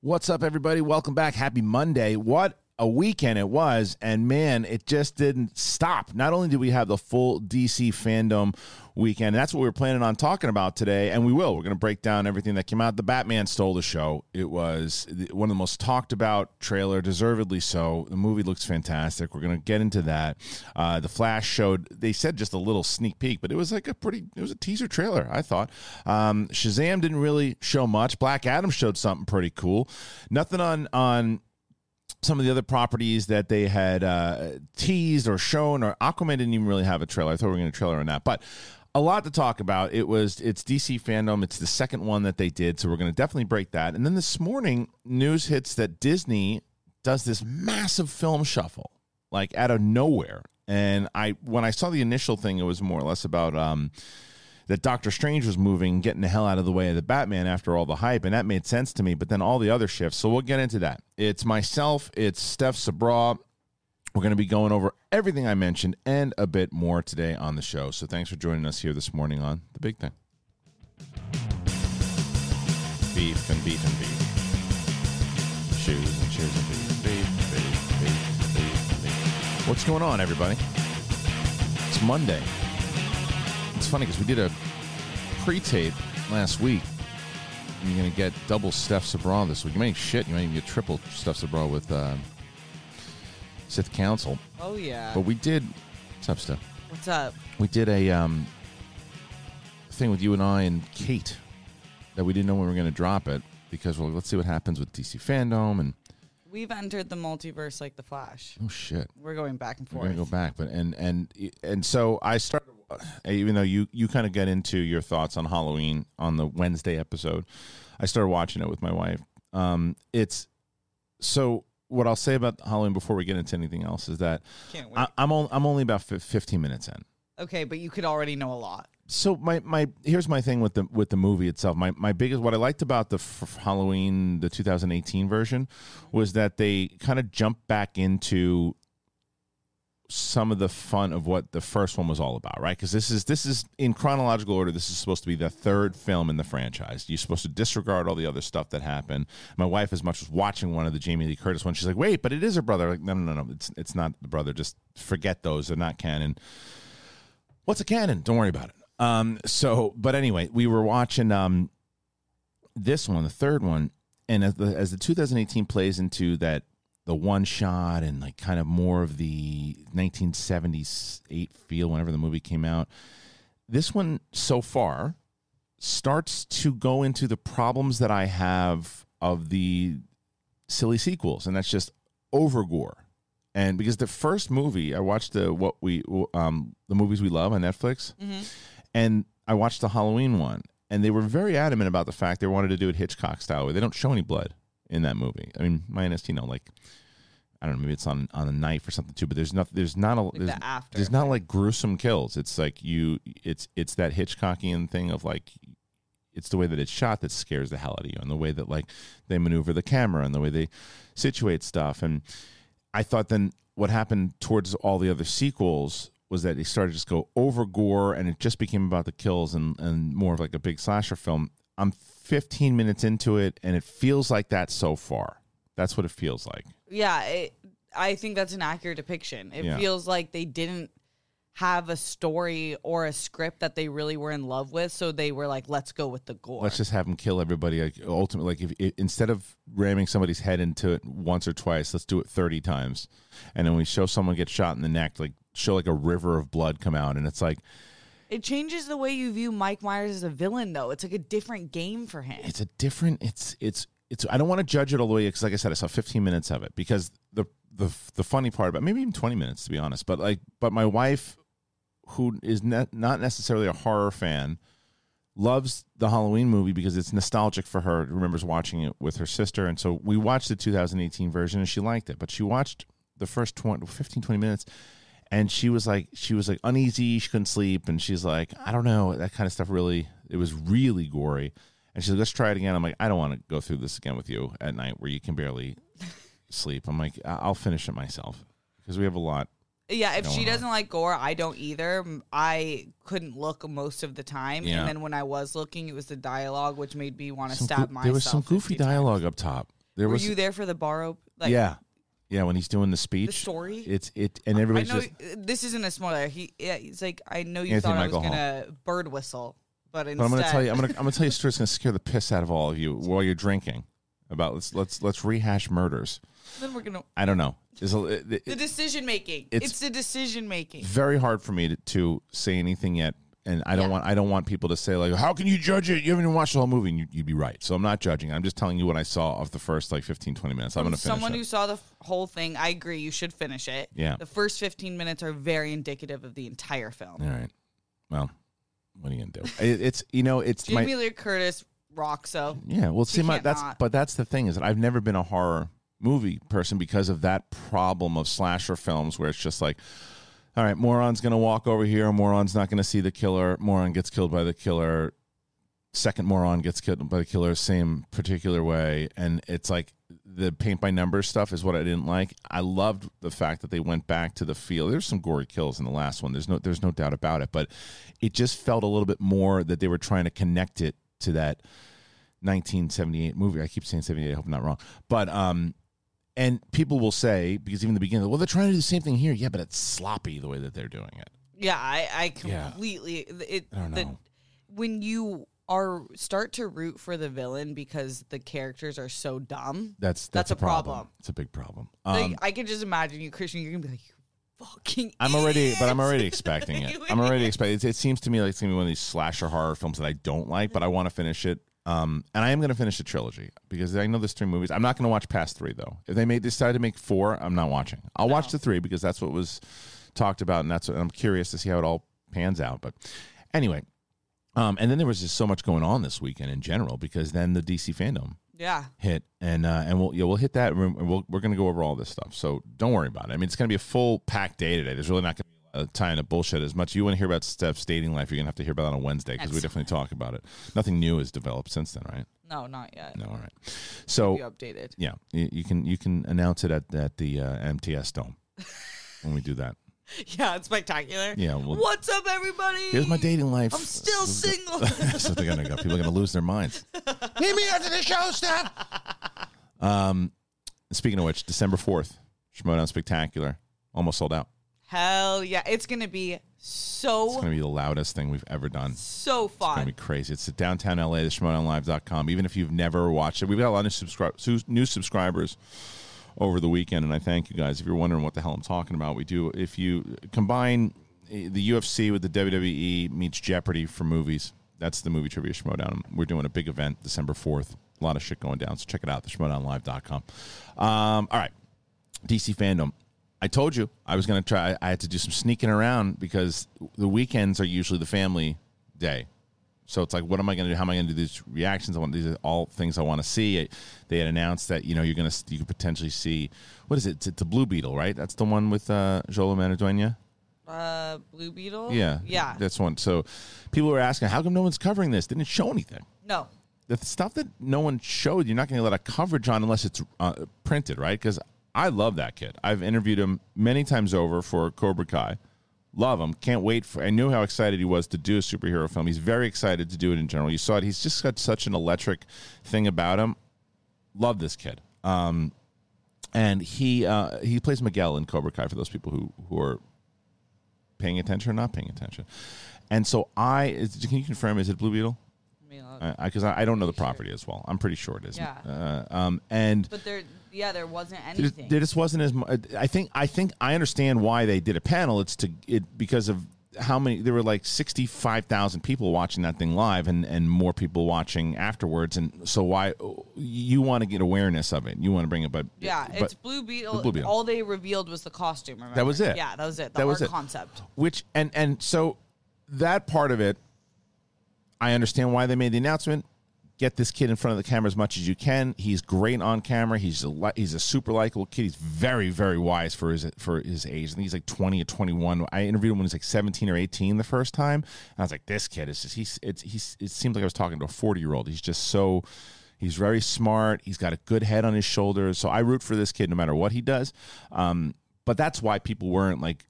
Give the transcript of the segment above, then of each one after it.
What's up, everybody? Welcome back. Happy Monday. What a weekend it was. And man, it just didn't stop. Not only did we have the full DC FanDome weekend, that's what we were planning on talking about today, and we will. We're going to break down everything that came out. The Batman stole the show. It was one of the most talked about trailer, deservedly so. The movie looks fantastic. We're going to get into that. Uh, the Flash showed, they said just a little sneak peek, but it was like a pretty, it was a teaser trailer, I thought. Um, Shazam didn't really show much. Black Adam showed something pretty cool. Nothing on, on, some of the other properties that they had uh, teased or shown, or Aquaman didn't even really have a trailer. I thought we were going to trailer on that, but a lot to talk about. It was it's DC FanDome. It's the second one that they did, so we're going to definitely break that. And then this morning, news hits that Disney does this massive film shuffle, like out of nowhere. And I when I saw the initial thing, it was more or less about. Um, that Doctor Strange was moving, getting the hell out of the way of the Batman after all the hype, and that made sense to me. But then all the other shifts, so we'll get into that. It's myself, it's Steph Sabraw. We're going to be going over everything I mentioned and a bit more today on the show. So thanks for joining us here this morning on the big thing. Beef and beef and beef. Shoes and shoes and beef. Beef, beef, beef, beef, beef. What's going on, everybody? It's Monday. It's funny because we did a pre-tape last week. You're gonna get double Steph Sabraw this week. You might shit. You might even get triple Steph Sabraw with uh, Sith Council. Oh yeah. But we did. What's up, Steph? What's up? We did a um, thing with you and I and Kate that we didn't know when we were going to drop it because well, let's see what happens with DC FanDome and We've entered the multiverse like the Flash. oh shit, We're going back and forth. we're forth. going to go back. But and and and so I started. Even though you you kind of get into your thoughts on Halloween on the Wednesday episode, I started watching it with my wife. Um, it's so what I'll say about Halloween before we get into anything else is that I, I'm on, I'm only about 15 minutes in. okay, but you could already know a lot. so my my here's my thing with the with the movie itself. My my biggest what I liked about the f- Halloween the 2018 version was that they kind of jumped back into some of the fun of what the first one was all about, right? Because this is this is in chronological order. This is supposed to be the third film in the franchise. You're supposed to disregard all the other stuff that happened. My wife, as much as watching one of the Jamie Lee Curtis ones, she's like, "Wait, but it is her brother." Like, no, no, no, no. It's it's not the brother. Just forget those. They're not canon what's a canon? Don't worry about it. Um, so, but anyway, we were watching um, this one, the third one, and as the, as the 2018 plays into that the one shot and like kind of more of the 1978 feel whenever the movie came out, this one so far starts to go into the problems that I have of the silly sequels, and that's just over gore. And because the first movie I watched the what we um the movies we love on Netflix, and I watched the Halloween one, and they were very adamant about the fact they wanted to do it Hitchcock style, where they don't show any blood in that movie. I mean, minus you know like I don't know, maybe it's on on a knife or something too, but there's not there's not a there's, the there's not like gruesome kills. It's like you it's it's that Hitchcockian thing of like it's the way that it's shot that scares the hell out of you, and the way that like they maneuver the camera and the way they situate stuff. And I thought then what happened towards all the other sequels was that they started to just go over gore, and it just became about the kills and and more of like a big slasher film. I'm 15 minutes into it, and it feels like that so far. That's what it feels like. Yeah, it, I think that's an accurate depiction. It Yeah. feels like they didn't have a story or a script that they really were in love with, so they were like, "Let's go with the gore." Let's just have them kill everybody. Like ultimately, like if, instead of ramming somebody's head into it once or twice, let's do it thirty times. And then we show someone get shot in the neck, like show like a river of blood come out, and it's like it changes the way you view Mike Myers as a villain, though. It's like a different game for him. it's a different. It's it's it's. I don't want to judge it all the way because, like I said, I saw fifteen minutes of it because the the the funny part about maybe even twenty minutes to be honest. But like, but my wife, who is ne- not necessarily a horror fan, loves the Halloween movie because it's nostalgic for her. Remembers watching it with her sister, and so we watched the 2018 version, and she liked it. But she watched the first 20, 15, 20 minutes, and she was like, she was like uneasy. She couldn't sleep, and she's like, I don't know, that kind of stuff. Really, it was really gory. And she's like, let's try it again. I'm like, I don't want to go through this again with you at night where you can barely sleep. I'm like, I- I'll finish it myself because we have a lot. Yeah, if she doesn't like gore, I don't either. I couldn't look most of the time, Yeah. and then when I was looking, it was the dialogue which made me want to Some stab goo- myself. there was some goofy 50 times. dialogue up top. There Were was you there for the bar? Op- like, yeah, yeah. When he's doing the speech, the story. it's it, and I everybody's know just this isn't a spoiler. He, yeah, he's like, I know you Anthony thought Michael I was gonna bird whistle, but instead, But I'm going to tell you, I'm going to I'm going to tell you a story that's going to scare the piss out of all of you while you're drinking. About let's let's let's rehash murders. then we're gonna I don't know. It's a, it, it- the decision making. it's- It's, the decision making. very hard for me to, to say anything yet, and I don't Yeah. want I don't want people to say like, how can you judge it? You haven't even watched the whole movie, and you, you'd be right. So I'm not judging. I'm just telling you what I saw of the first like 15, 20 minutes. I'm going to finish someone it. who saw the f- whole thing, I agree. You should finish it. Yeah. The first 15 minutes are very indicative of the entire film. all right. Well, what are you going to do? It, it's you know it's Jamie my Lee Curtis rocks so. Yeah, well, see, my that's not. but that's the thing is that I've never been a horror movie person because of that problem of slasher films where it's just like, all right, moron's gonna walk over here, moron's not gonna see the killer, moron gets killed by the killer, second moron gets killed by the killer, same particular way, and it's like the paint by numbers stuff is what I didn't like. I loved the fact that they went back to the feel. There's some gory kills in the last one. There's no there's no doubt about it, but it just felt a little bit more that they were trying to connect it to that 1978 movie. I keep saying 78. I hope I'm not wrong. But um, and people will say because even the beginning, well, they're trying to do the same thing here. Yeah, but it's sloppy the way that they're doing it. Yeah, I, I Yeah. completely. It, I don't the- know. when you are start to root for the villain because the characters are so dumb. That's That's that's, a problem. problem. It's a big problem. like, Um, I can just imagine you, Kristian. You're gonna be like, "You fucking." I'm already, but I'm already expecting it. I'm already expecting. It, it seems to me like it's gonna be one of these slasher horror films that I don't like, but I want to finish it. Um, and I am gonna finish the trilogy because I know there's three movies. I'm not gonna watch past three though. If they made decide to make four, I'm not watching. I'll watch the three because that's what was talked about, and that's what and I'm curious to see how it all pans out. But anyway, um, and then there was just so much going on this weekend in general because then the DC FanDome Yeah, hit and uh, and we'll yeah we'll hit that and we'll, we're going to go over all this stuff. So don't worry about it. I mean it's going to be a full packed day today. There's really not going to be a time to bullshit as much. You want to hear about steph's dating life you're going to have to hear about it on wednesday because we definitely talk about it. Nothing new has developed since then right? No, not yet. no all right. So You updated. yeah you, you can you can announce it at, at the uh, mts dome when we do that Yeah, it's spectacular. Yeah, well- What's up, everybody? here's my dating life I'm still single. so they're gonna go. People are gonna lose their minds. Meet me after the show, Steph. Um, speaking of which, December fourth, Schmodown Spectacular, almost sold out. Hell yeah, it's gonna be so. It's gonna be the loudest thing we've ever done. So fun. It's gonna be crazy. It's at downtown LA, the SchmodownLive.com. Even if you've never watched it, we've got a lot of subscri- new subscribers over the weekend, and I thank you guys. If you're wondering what the hell I'm talking about, we do. If you combine eh, the UFC with the WWE meets Jeopardy for movies, that's the movie trivia Schmodown. We're doing a big event December 4th. A lot of shit going down, so check it out, the SchmodownLive.com. Um, all right, DC FanDome. I told you I was going to try. I had to do some sneaking around because the weekends are usually the family day. So it's like, what am I going to do? How am I going to do these reactions? I want these are all things I want to see. They had announced that you know you're going to you could potentially see what is it? It's, it's a Blue Beetle, right? That's the one with uh, Joel Maridueña. Uh, Blue Beetle. Yeah, yeah. that's one. So people were asking, how come no one's covering this? Didn't show anything. No. the stuff that no one showed, you're not going to get a lot of coverage on unless it's uh, printed, right? Because I love that kid. I've interviewed him many times over for Cobra Kai. Love him. Can't wait for. I knew how excited he was to do a superhero film. He's very excited to do it in general. You saw it. He's just got such an electric thing about him. Love this kid. Um, and he uh, he plays Miguel in Cobra Kai for those people who who are paying attention or not paying attention. And so I is, can you confirm is it Blue Beetle? Mean, uh, because I, I don't know the property as well. I'm pretty sure it is. Yeah. Uh, um, and but there, yeah, there wasn't anything. there just wasn't as. Much, I think. I think I understand why they did a panel. It's to it because of how many. There were like sixty five thousand people watching that thing live, and and more people watching afterwards. And so why you want to get awareness of it? You want to bring it, but yeah, but- it's Blue Beetle. Blue Beetle. All they revealed was the costume. Remember? That was it. Yeah, that was it. The That art was it. concept. which and and so that part of it i understand why they made the announcement. Get this kid in front of the camera as much as you can. He's great on camera. He's a he's a super likable kid. He's very very wise for his for his age. I think he's like 20 or 21 i interviewed him when he was like 17 or 18 the first time. And i was like this kid is just he's it's he's it seems like i was talking to a 40 year old he's just so He's very smart. He's got a good head on his shoulders. So I root for this kid no matter what he does. Um, but that's why people weren't like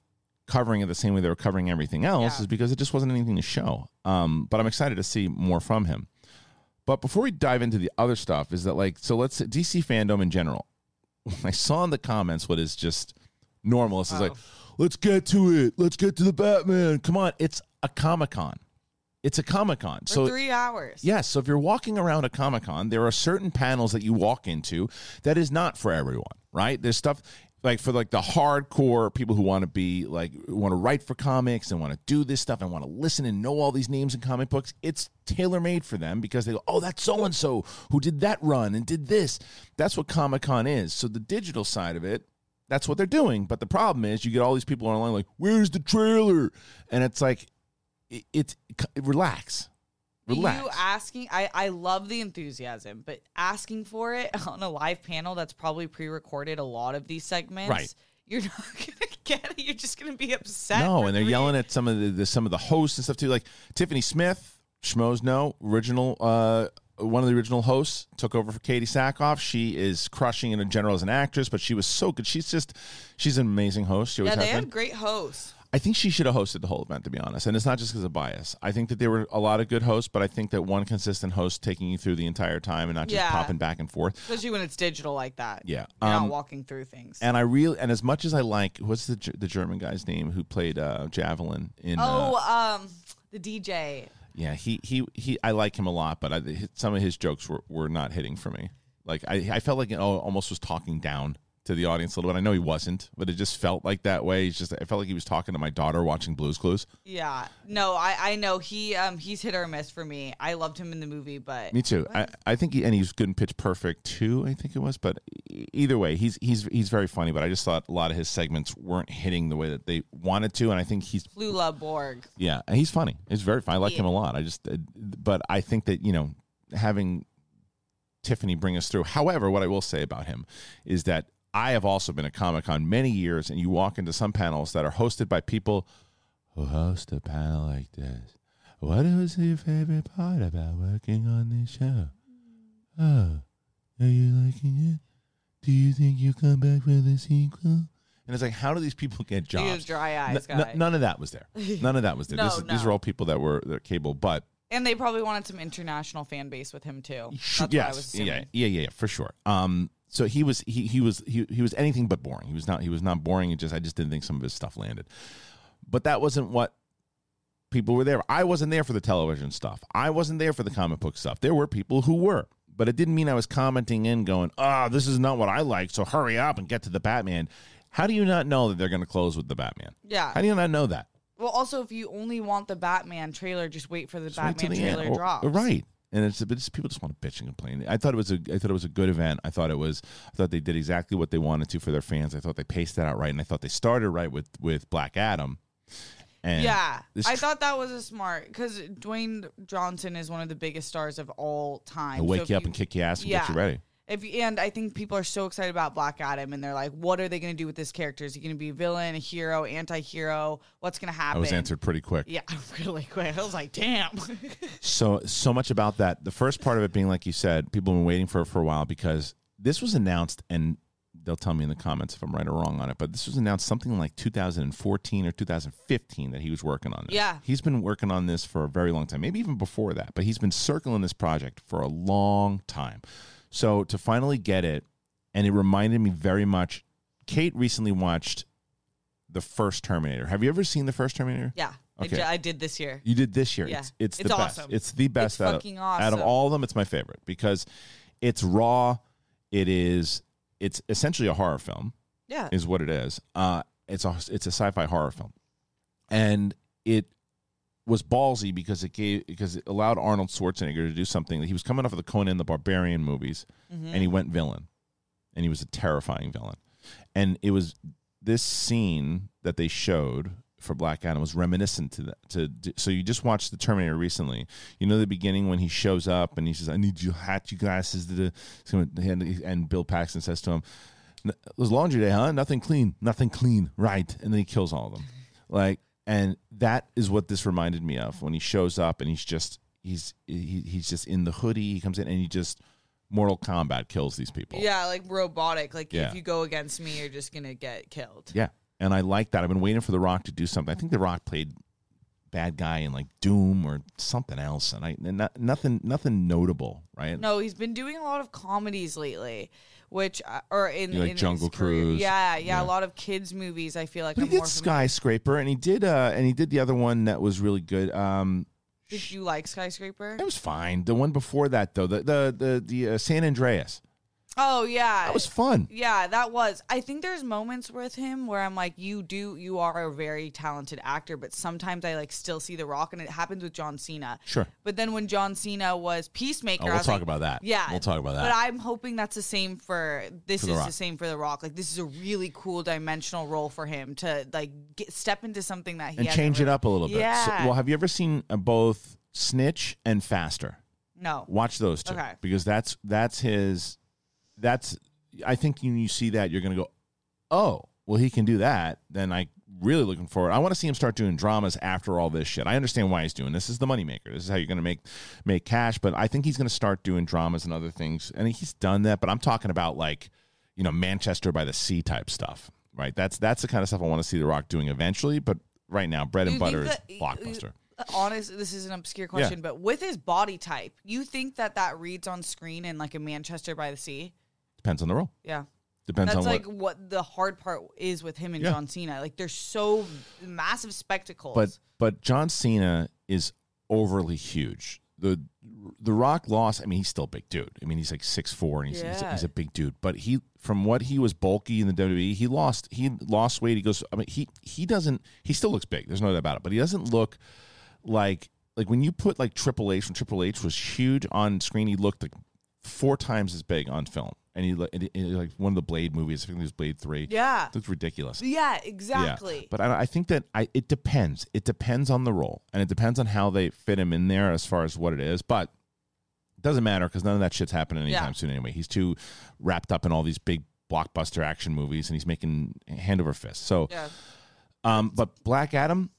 covering it the same way they were covering everything else, Yeah. is because it just wasn't anything to show. Um, but I'm excited to see more from him. But before we dive into the other stuff, is that like so? Let's DC FanDome in general. I saw in the comments what is just normal. Is like, let's get to it. Let's get to the Batman. Come on, it's a Comic Con. It's a Comic Con. So three hours. Yes. So if you're walking around a Comic Con, there are certain panels that you walk into that is not for everyone, right? There's stuff like for like the hardcore people who want to be like want to write for comics and want to do this stuff and want to listen and know all these names in comic books. It's tailor made for them because they go, oh, that's so and so who did that run and did this. That's what Comic Con is. So the digital side of it. That's what they're doing, but the problem is you get all these people online like, "Where's the trailer?" And it's like, it, it's relax, relax. You asking, I, I love the enthusiasm, but asking for it on a live panel that's probably pre-recorded a lot of these segments. Right. You're not gonna get it. You're just gonna be upset. No, and they're three- yelling at some of the, the some of the hosts and stuff too. Like Tiffany Smith, Schmoes Know original. Uh, one of the original hosts took over for Katee Sackhoff. She is crushing in general as an actress, but she was so good. She's just she's an amazing host. She Yeah, they had great hosts. I think she should have hosted the whole event, to be honest. And it's not just because of bias. I think that there were a lot of good hosts, but I think that one consistent host taking you through the entire time and not just Yeah. popping back and forth. Especially when it's digital like that. Yeah. You're Um, not walking through things. And I really, and as much as I like, what's the the German guy's name who played uh, Javelin in? uh, oh, um, the DJ. Yeah, he he he. I like him a lot, but I, some of his jokes were, were not hitting for me. Like I, I felt like it almost was talking down to the audience a little bit. I know he wasn't, but it just felt like that way. He's just I felt like he was talking to my daughter watching Blue's Clues. Yeah. No, I, I know he um he's hit or miss for me. I loved him in the movie, but Me too. I, I think he and he's good in Pitch Perfect too. I think it was, but either way, he's he's he's very funny. But I just thought a lot of his segments weren't hitting the way that they wanted to, and I think he's Flula Borg. Yeah, he's funny. He's very funny. I like him a lot. I just, uh, but I think that you know, having Tiffany bring us through. However, what I will say about him is that I have also been at Comic Con many years, and you walk into some panels that are hosted by people who host a panel like this. What was your favorite part about working on this show? Oh, are you liking it? Do you think you'll come back for the sequel? And it's like, how do these people get jobs? dry eyes N- guy. n- none of that was there. None of that was there. No, this, is- These are all people that were that cable, but And they probably wanted some international fan base with him too. That's what I yes, was assuming. yeah, yeah, yeah, yeah, for sure. Um, so he was he he was he he was anything but boring. He was not he was not boring. It just I just didn't think some of his stuff landed. But that wasn't what people were there. I wasn't there for the television stuff. I wasn't there for the comic book stuff. There were people who were. But it didn't mean I was commenting in going, "Ah, this is not what I like, so hurry up and get to the Batman." How do you not know that they're going to close with the Batman? Yeah. How do you not know that? Well, also, if you only want the Batman trailer, just wait for the Just Batman the trailer drops. Right. And it's, but it's people just want to bitch and complain. I thought it was a I thought it was a good event. I thought it was I thought they did exactly what they wanted to for their fans. I thought they paced that out right, and I thought they started right with with Black Adam. And Yeah, I tr- thought that was a smart because Dwayne Johnson is one of the biggest stars of all time. He'll wake if you up and kick your ass and get you ready. If and I think people are so excited about Black Adam, and they're like, "What are they going to do with this character? Is he going to be a villain, a hero, anti-hero? What's going to happen?" I was answered pretty quick. Yeah, really quick. I was like, "Damn." So so much about that. The first part of it being like you said, people have been waiting for it for a while because this was announced and they'll tell me in the comments if I'm right or wrong on it, but this was announced something like 2014 or 2015 that he was working on this. Yeah. He's been working on this for a very long time, maybe even before that, but he's been circling this project for a long time. So to finally get it, and it reminded me very much. Kate recently watched the first Terminator. Have you ever seen the first Terminator? yeah, I Okay. ju- I, did this year. You did this year. Yeah. It's, it's, It's the awesome. best. It's the best It's out, fucking of, out of all of them. It's my favorite because it's raw. It is. It's essentially a horror film, Yeah, is what it is. Uh, it's a it's a sci-fi horror film, and it was ballsy because it gave because it allowed Arnold Schwarzenegger to do something that he was coming off of the Conan the Barbarian movies, Mm-hmm. and he went villain, and he was a terrifying villain, and it was this scene that they showed for Black Adam was reminiscent to that. To so you just watched the Terminator recently. You know the beginning when he shows up and he says, "I need your hat, you glasses." da, da." And, and Bill Paxton says to him, "It was laundry day, huh? Nothing clean, nothing clean, right?" And then he kills all of them. Like, and that is what this reminded me of when he shows up and he's just he's he, he's just in the hoodie. He comes in and he just Mortal Kombat kills these people. yeah, like robotic. Like Yeah. if you go against me, you're just gonna get killed. Yeah. And I like that. I've been waiting for The Rock to do something. I think The Rock played bad guy in like Doom or something else, and I and not, nothing nothing notable, right? No, he's been doing a lot of comedies lately, which uh, or in, like in Jungle. Cruise? Yeah, yeah, Yeah. a lot of kids movies. I feel like he did Skyscraper, and he did uh and he did the other one that was really good. Um, Did you like Skyscraper? it was fine. The one before that though, the the the, the uh, San Andreas, Oh yeah, that was fun. Yeah, that was. I think there's moments with him where I'm like, you do, you are a very talented actor, but sometimes I like still see The Rock, and it happens with John Cena. Sure. But then when John Cena was Peacemaker, Oh, we'll talk like, about that. Yeah, We'll talk about that. But I'm hoping that's the same for this For is Rock. the same for The Rock. Like this is a really cool dimensional role for him to like get, step into something that he and change it up a little bit. So- Yeah. well, have you ever seen uh, both Snitch and Faster? No. Watch those two Okay. because that's that's his. That's I think when you see that you're going to go, oh, well, he can do that. Then I really looking forward. I want to see him start doing dramas after all this shit. I understand why he's doing this. This is the moneymaker. This is how you're going to make make cash. But I think he's going to start doing dramas and other things. And he's done that. But I'm talking about like, you know, Manchester by the Sea type stuff. Right. That's that's the kind of stuff I want to see The Rock doing eventually. But right now, bread and You butter is blockbuster. Uh, honest, this is an obscure question, but with his body type, you think that that reads on screen in like a Manchester by the Sea? Depends on the role. Yeah. Depends That's on like what. what the hard part is with him and Yeah. John Cena. Like they're so massive spectacles. But but John Cena is overly huge. The the Rock lost. I mean, he's still a big dude. I mean, he's like six four, and he's, he's, Yeah. he's a big dude. But he, from what he was bulky in the WWE, he lost. He lost weight. He goes. I mean, he he doesn't. He still looks big. There's no doubt about it. But he doesn't look like like when you put like Triple H when Triple H was huge on screen. He looked like four times as big on film. And he, and he- like one of the Blade movies. I think it was Blade three. yeah. Looks ridiculous. Yeah, Yeah, exactly. But I, I think that I it depends. It depends on the role, and it depends on how they fit him in there as far as what it is. But it doesn't matter because none of that shit's happening anytime Yeah. soon anyway. He's too wrapped up in all these big blockbuster action movies, and he's making hand over fist. So, yeah. um, but Black Adam.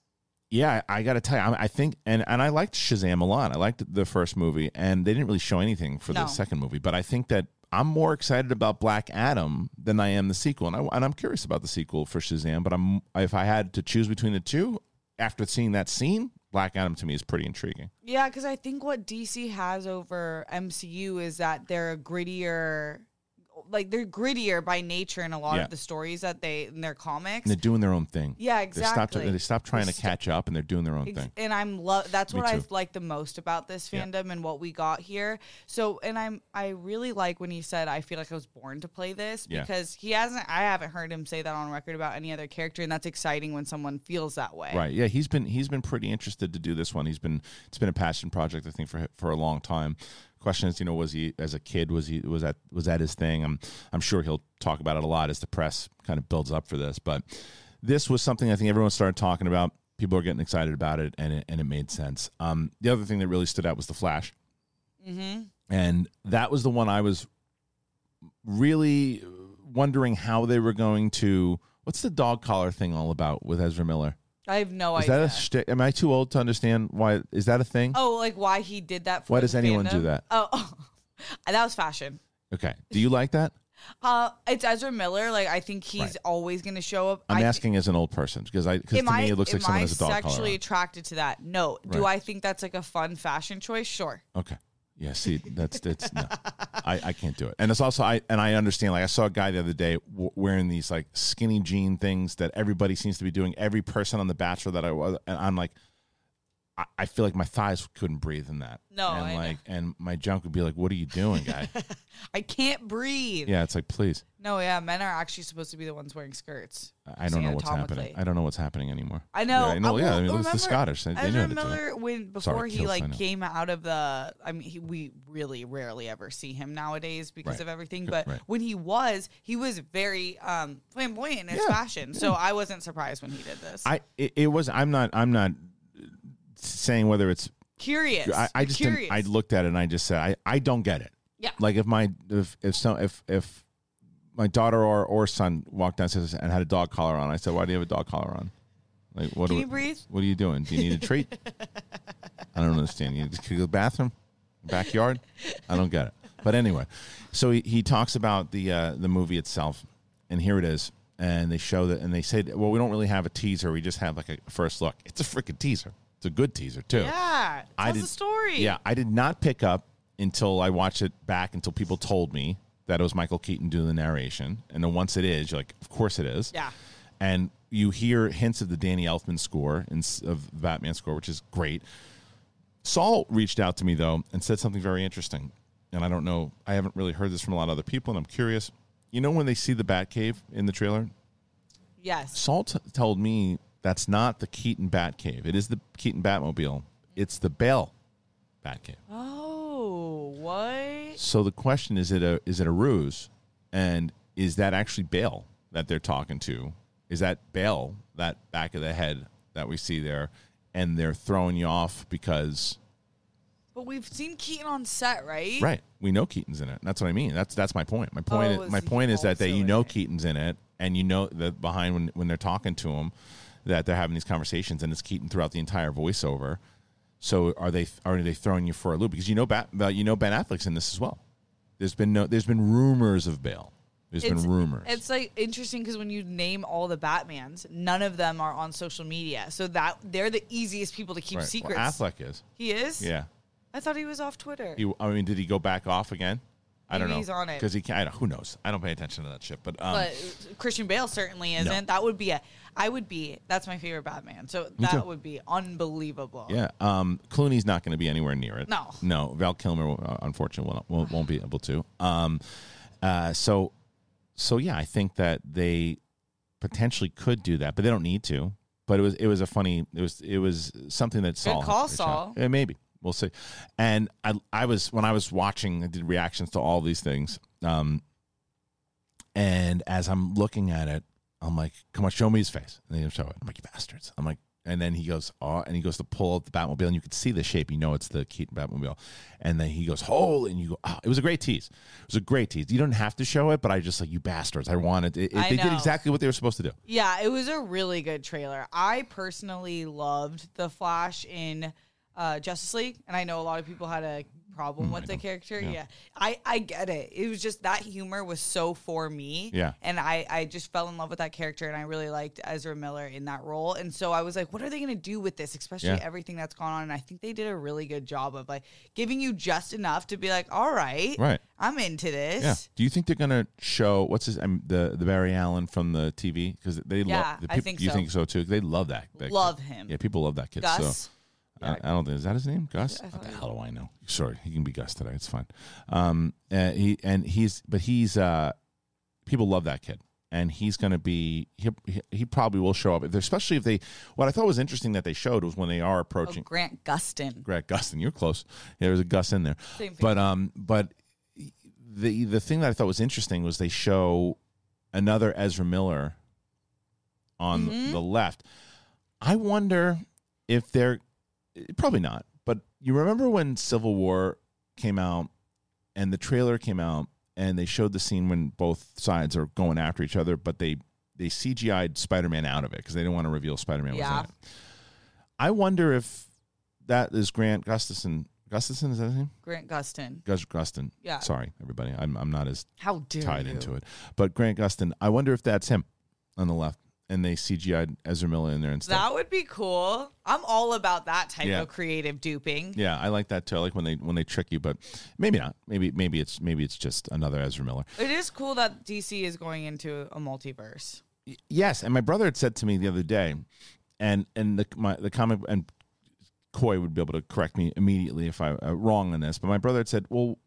Yeah, I, got to tell you, I, I think, and, and I liked Shazam a lot. I liked the first movie, and they didn't really show anything for the second movie. But I think that I'm more excited about Black Adam than I am the sequel, and, I, and I'm curious about the sequel for Shazam. But I'm if I had to choose between the two, after seeing that scene, Black Adam to me is pretty intriguing. Yeah, because I think what DC has over MCU is that they're a grittier, like they're grittier by nature in a lot Yeah. of the stories that they in their comics. And they're doing their own thing. Yeah, They stopped. exactly. They stop trying They to catch up, and they're doing their own Ex- thing. and I'm love that's Me what I like the most about this Yeah. fandom and what we got here. So and I'm I really like when he said I feel like I was born to play this Yeah. because he hasn't I haven't heard him say that on record about any other character and that's exciting when someone feels that way. Right. Yeah, he's been he's been pretty interested to do this one. He's been it's been a passion project I think for for a long time. Question is, you know, was he as a kid was he was that was that his thing? I'm I'm sure he'll talk about it a lot as the press kind of builds up for this, but this was something I think everyone started talking about. People are getting excited about it, and it, and it made sense. Um, the other thing that really stood out was the Flash, Mm-hmm. and that was the one I was really wondering how they were going to. What's the dog collar thing all about with Ezra Miller? I have no Is idea. that a shtick? Am I too old to understand why? Is that a thing? oh, like why he did that? For Why the does anyone do fandom? that? Oh, that was fashion. Okay. Do you like that? Uh, it's Ezra Miller. Like I think he's Right. always going to show up. I'm I thi- asking as an old person because I because Am to me it looks like am someone I has a dog collar. sexually on. attracted to that? No. Do Right. I think that's like a fun fashion choice? Sure. Okay. Yeah. See, that's that's no, I I can't do it. And it's also I and I understand. Like I saw a guy the other day w- wearing these like skinny jean things that everybody seems to be doing. Every person on the Bachelor that I was, and I'm like. I- I feel like my thighs couldn't breathe in that. No, and I like, and my junk would be like, "What are you doing, guy?" I can't breathe. yeah, it's like, please. No, yeah, men are actually supposed to be the ones wearing skirts. I don't know what's happening. I don't know what's happening anymore. I know. Yeah, I know. Yeah, I mean, look at remember the Scottish. They, Ezra knew how to. Miller, when before Sorry, he kilts, like came out of the, I mean, he, we really rarely ever see him nowadays because Right. of everything. But right. when he was, he was very um, flamboyant in his Yeah, fashion. So I wasn't surprised when he did this. I it, it was. I'm not. I'm not saying whether it's. curious. I, I just. Curious. I looked at it and I just said, I. I don't get it. yeah. Like if my if if some if if my daughter or or son walked downstairs and had a dog collar on, I said, Why do you have a dog collar on? Like what? Can do you breathe? What are you doing? Do you need a treat? I don't understand. You just go to the bathroom, backyard. I don't get it. But anyway, so he, he talks about the uh, the movie itself, and here it is. And they show that, and they said, "Well, we don't really have a teaser. We just have like a first look. It's a freaking teaser. It's a good teaser too." Yeah. I Tells did the story. Yeah, I did not pick up until I watched it back until people told me that it was Michael Keaton doing the narration. And then once it is, you're like, of course it is. Yeah. And you hear hints of the Danny Elfman score and of Batman score, which is great. Saul reached out to me though and said something very interesting. And I don't know, I haven't really heard this from a lot of other people, and I'm curious. You know when they see the Batcave in the trailer, Yes. Saul t- told me that's not the Keaton Batcave. It is the Keaton Batmobile. It's the Bale Batcave. Oh, what? So the question is it a is it a ruse, and is that actually Bale that they're talking to? Is that Bale that back of the head that we see there, and they're throwing you off because But we've seen Keaton on set, right? right? We know Keaton's in it. That's what I mean. That's that's my point. My point. Oh, is, my point is that oh, they you know? Keaton's in it, and you know that behind when when they're talking to him, that they're having these conversations, and it's Keaton throughout the entire voiceover. So are they are they throwing you for a loop because you know Bat, you know Ben Affleck's in this as well. There's been no there's been rumors of Bale. There's It's, been rumors. It's like interesting because when you name all the Batmans, none of them are on social media. So that they're the easiest people to keep Right. secrets. Well, Affleck is. He is. Yeah. I thought he was off Twitter. He, I mean, did he go back off again? I don't know. he's on it. because he can. I don't, who knows? I don't pay attention to that shit. But um, but Christian Bale certainly isn't. That would be a. I would be. That's my favorite Batman. So that too. would be unbelievable. Yeah, um, Clooney's not going to be anywhere near it. No. no. Val Kilmer, uh, unfortunately, won't, won't, won't be able to. Um, uh, so, so yeah, I think that they potentially could do that, but they don't need to. But it was it was a funny it was it was something that Saul call. Saul. Yeah, maybe we'll see. And I I was when I was watching, I did reactions to all these things. Um, and as I'm looking at it, I'm like, "Come on, show me his face." And they show it. I'm like, "You bastards!" I'm like, and then he goes, "Oh," and he goes to pull out the Batmobile, and you can see the shape. You know, it's the Keaton Batmobile. And then he goes, "Holy!" And you go, "Oh!" It was a great tease. It was a great tease. You don't have to show it, but I just like you bastards. I wanted. It, it- I they did exactly what they were supposed to do. Yeah, it was a really good trailer. I personally loved the Flash in uh, Justice League, and I know a lot of people had a problem with the character. Yeah. I I get it. It was just that humor was so for me. Yeah. and I I just fell in love with that character, and I really liked Ezra Miller in that role. And so I was like, what are they going to do with this, especially Yeah. everything that's gone on? And I think they did a really good job of like giving you just enough to be like, all right, Right. I'm into this. Yeah. Do you think they're gonna show what's his um, the the Barry Allen from the TV because they Yeah, love the I think you so. think so too? They love that. that kid. Love him. Yeah, people love that kid. Gus. So I, I don't think is that his name, Gus. What the hell do I know? Sorry, he can be Gus today. It's fine. Um, uh, he and he's but he's uh, people love that kid. And he's going to be. He, he probably will show up, especially if they. What I thought was interesting that they showed was when they are Oh, approaching. Grant Gustin. Grant Gustin. You're close. Yeah, there was a Gus in there. Same thing. But um, but the the thing that I thought was interesting was they show another Ezra Miller on Mm-hmm. the left. I wonder if they're probably not. But you remember when Civil War came out and the trailer came out and they showed the scene when both sides are going after each other, but they they CGI'd Spider Man out of it because they didn't want to reveal Spider Man was in it. I wonder if that is Grant Gustafson. Gustafson is that his name? Grant Gustin. Gus Gustin. Yeah. Sorry, everybody. I'm I'm not as How dare tied you. into it, but Grant Gustin. I wonder if that's him on the left, and they CGI'd Ezra Miller in there instead. That would be cool. I'm all about that type Yeah. of creative duping. Yeah, I like that too. I like when they when they trick you, but maybe not. Maybe maybe it's maybe it's just another Ezra Miller. It is cool that DC is going into a multiverse. Y- Yes, and my brother had said to me the other day, and and the my the comic and Coy would be able to correct me immediately if I uh, wrong on this, but my brother had said, "Well,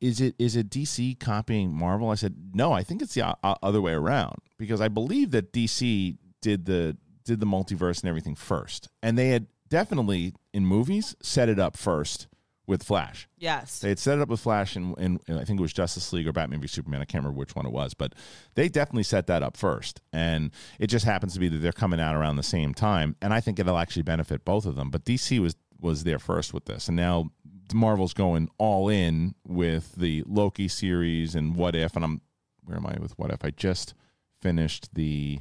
is it is it DC copying Marvel?" I said, "No, I think it's the o- o- other way around because I believe that DC did the did the multiverse and everything first, and they had definitely in movies set it up first with Flash." Yes. They had set it up with Flash and, and, and I think it was Justice League or Batman v Superman. I can't remember which one it was, but they definitely set that up first. And it just happens to be that they're coming out around the same time. And I think it'll actually benefit both of them. But DC was was there first with this, and now Marvel's going all in with the Loki series and What If. And I'm where am I with What If? I just finished the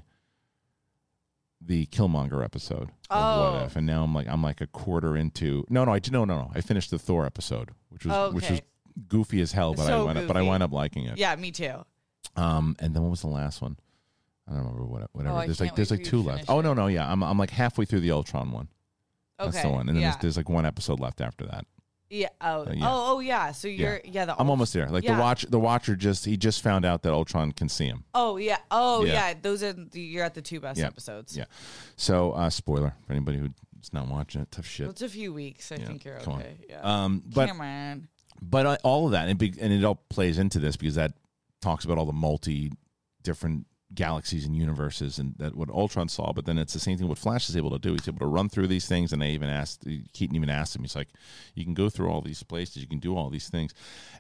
the Killmonger episode of Oh. What If, and now I'm like I'm like a quarter into. No, no, I no, no, no. I finished the Thor episode, which was which was goofy as hell, but I So wound up, but I goofy. wound up liking it. Yeah, me too. Um, and then what was the last one? I don't remember what whatever. Oh, there's like there's like two left. Oh no, no, yeah. I'm I'm like halfway through the Ultron one. Okay. That's the one. And then yeah. there's, there's like one episode left after that. Yeah. Oh, Uh, yeah. oh, oh, yeah. So you're, yeah. the I'm almost there. Like yeah. the watch the watcher just he just found out that Ultron can see him. Oh, yeah. Oh, Yeah. yeah. Those are, the, you're at the two best Yeah. episodes. Yeah. So uh spoiler for anybody who's not watching it, tough shit. It's a few weeks. I Yeah, think you're come on. okay. Yeah. Um but Cameron. but uh, all of that and, it be, and it all plays into this because that talks about all the multi different galaxies and universes and that what Ultron saw. But then it's the same thing what Flash is able to do. He's able to run through these things, and they even asked Keaton even asked him. He's like, "You can go through all these places, you can do all these things,"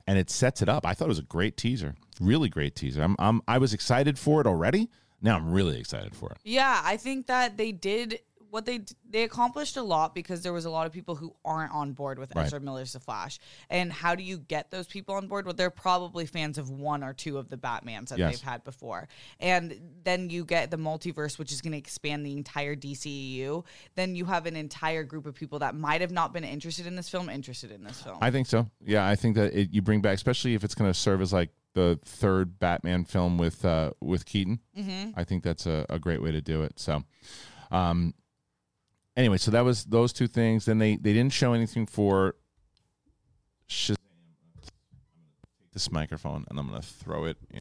and it sets it up. I thought it was a great teaser, really great teaser. I'm, I'm I was excited for it already. Now I'm really excited for it. Yeah, I think that they did what they they accomplished a lot because there was a lot of people who aren't on board with Right. Ezra Miller's The Flash. And how do you get those people on board? Well, they're probably fans of one or two of the Batmans that Yes. they've had before. And then you get the multiverse, which is going to expand the entire DCEU. Then you have an entire group of people that might have not been interested in this film interested in this film. I think so. Yeah, I think that it, you bring back, especially if it's going to serve as like the third Batman film with uh, with Keaton. Mm-hmm. I think that's a, a great way to do it. So, um, anyway, so that was those two things. Then they they didn't show anything for Shazam. Take this microphone and I'm going to throw it. In.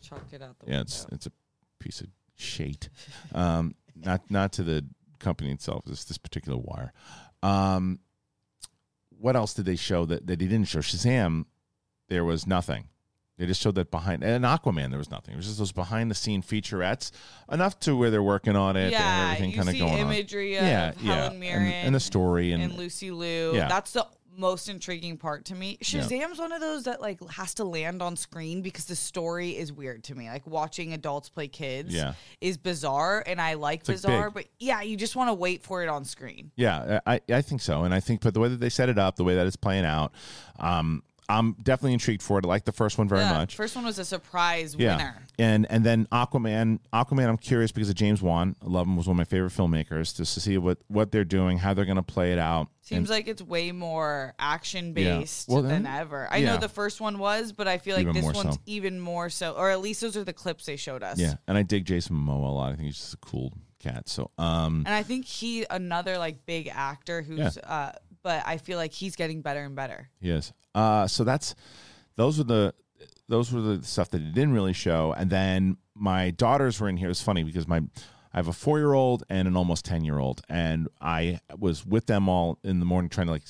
Chucked it out the Yeah, it's window. it's a piece of shit. Um, not not to the company itself. It's this particular wire. Um, what else did they show that, that they didn't show? Shazam, there was nothing. They just showed that behind and Aquaman, there was nothing. It was just those behind the scene featurettes, enough to where they're working on it yeah, and everything kind of going imagery on. of Yeah, yeah, Mirren and, and the story and, and Lucy Liu. Yeah. That's the most intriguing part to me. Yeah. Shazam's one of those that like has to land on screen because the story is weird to me. Like watching adults play kids Yeah. is bizarre and I like like bizarre, big. but yeah, you just want to wait for it on screen. Yeah, I I think so, and I think, but the way that they set it up, the way that it's playing out, um, I'm definitely intrigued for it. I like the first one very Yeah, much. First one was a surprise yeah. winner. And and then Aquaman, Aquaman, I'm curious because of James Wan. I love him. Was one of my favorite filmmakers. Just to see what what they're doing, how they're going to play it out. Seems And- like it's way more action based Well, than ever. I yeah. know the first one was, but I feel like Even this one's so. even more so. Or at least those are the clips they showed us. yeah, and I dig Jason Momoa a lot. I think he's just a cool cat. So um, And I think he another like big actor who's uh but I feel like he's getting better and better. He is. Uh, so that's those were the those were the stuff that it didn't really show. And then my daughters were in here. It's funny because my I have a four year old and an almost ten year old, and I was with them all in the morning trying to like.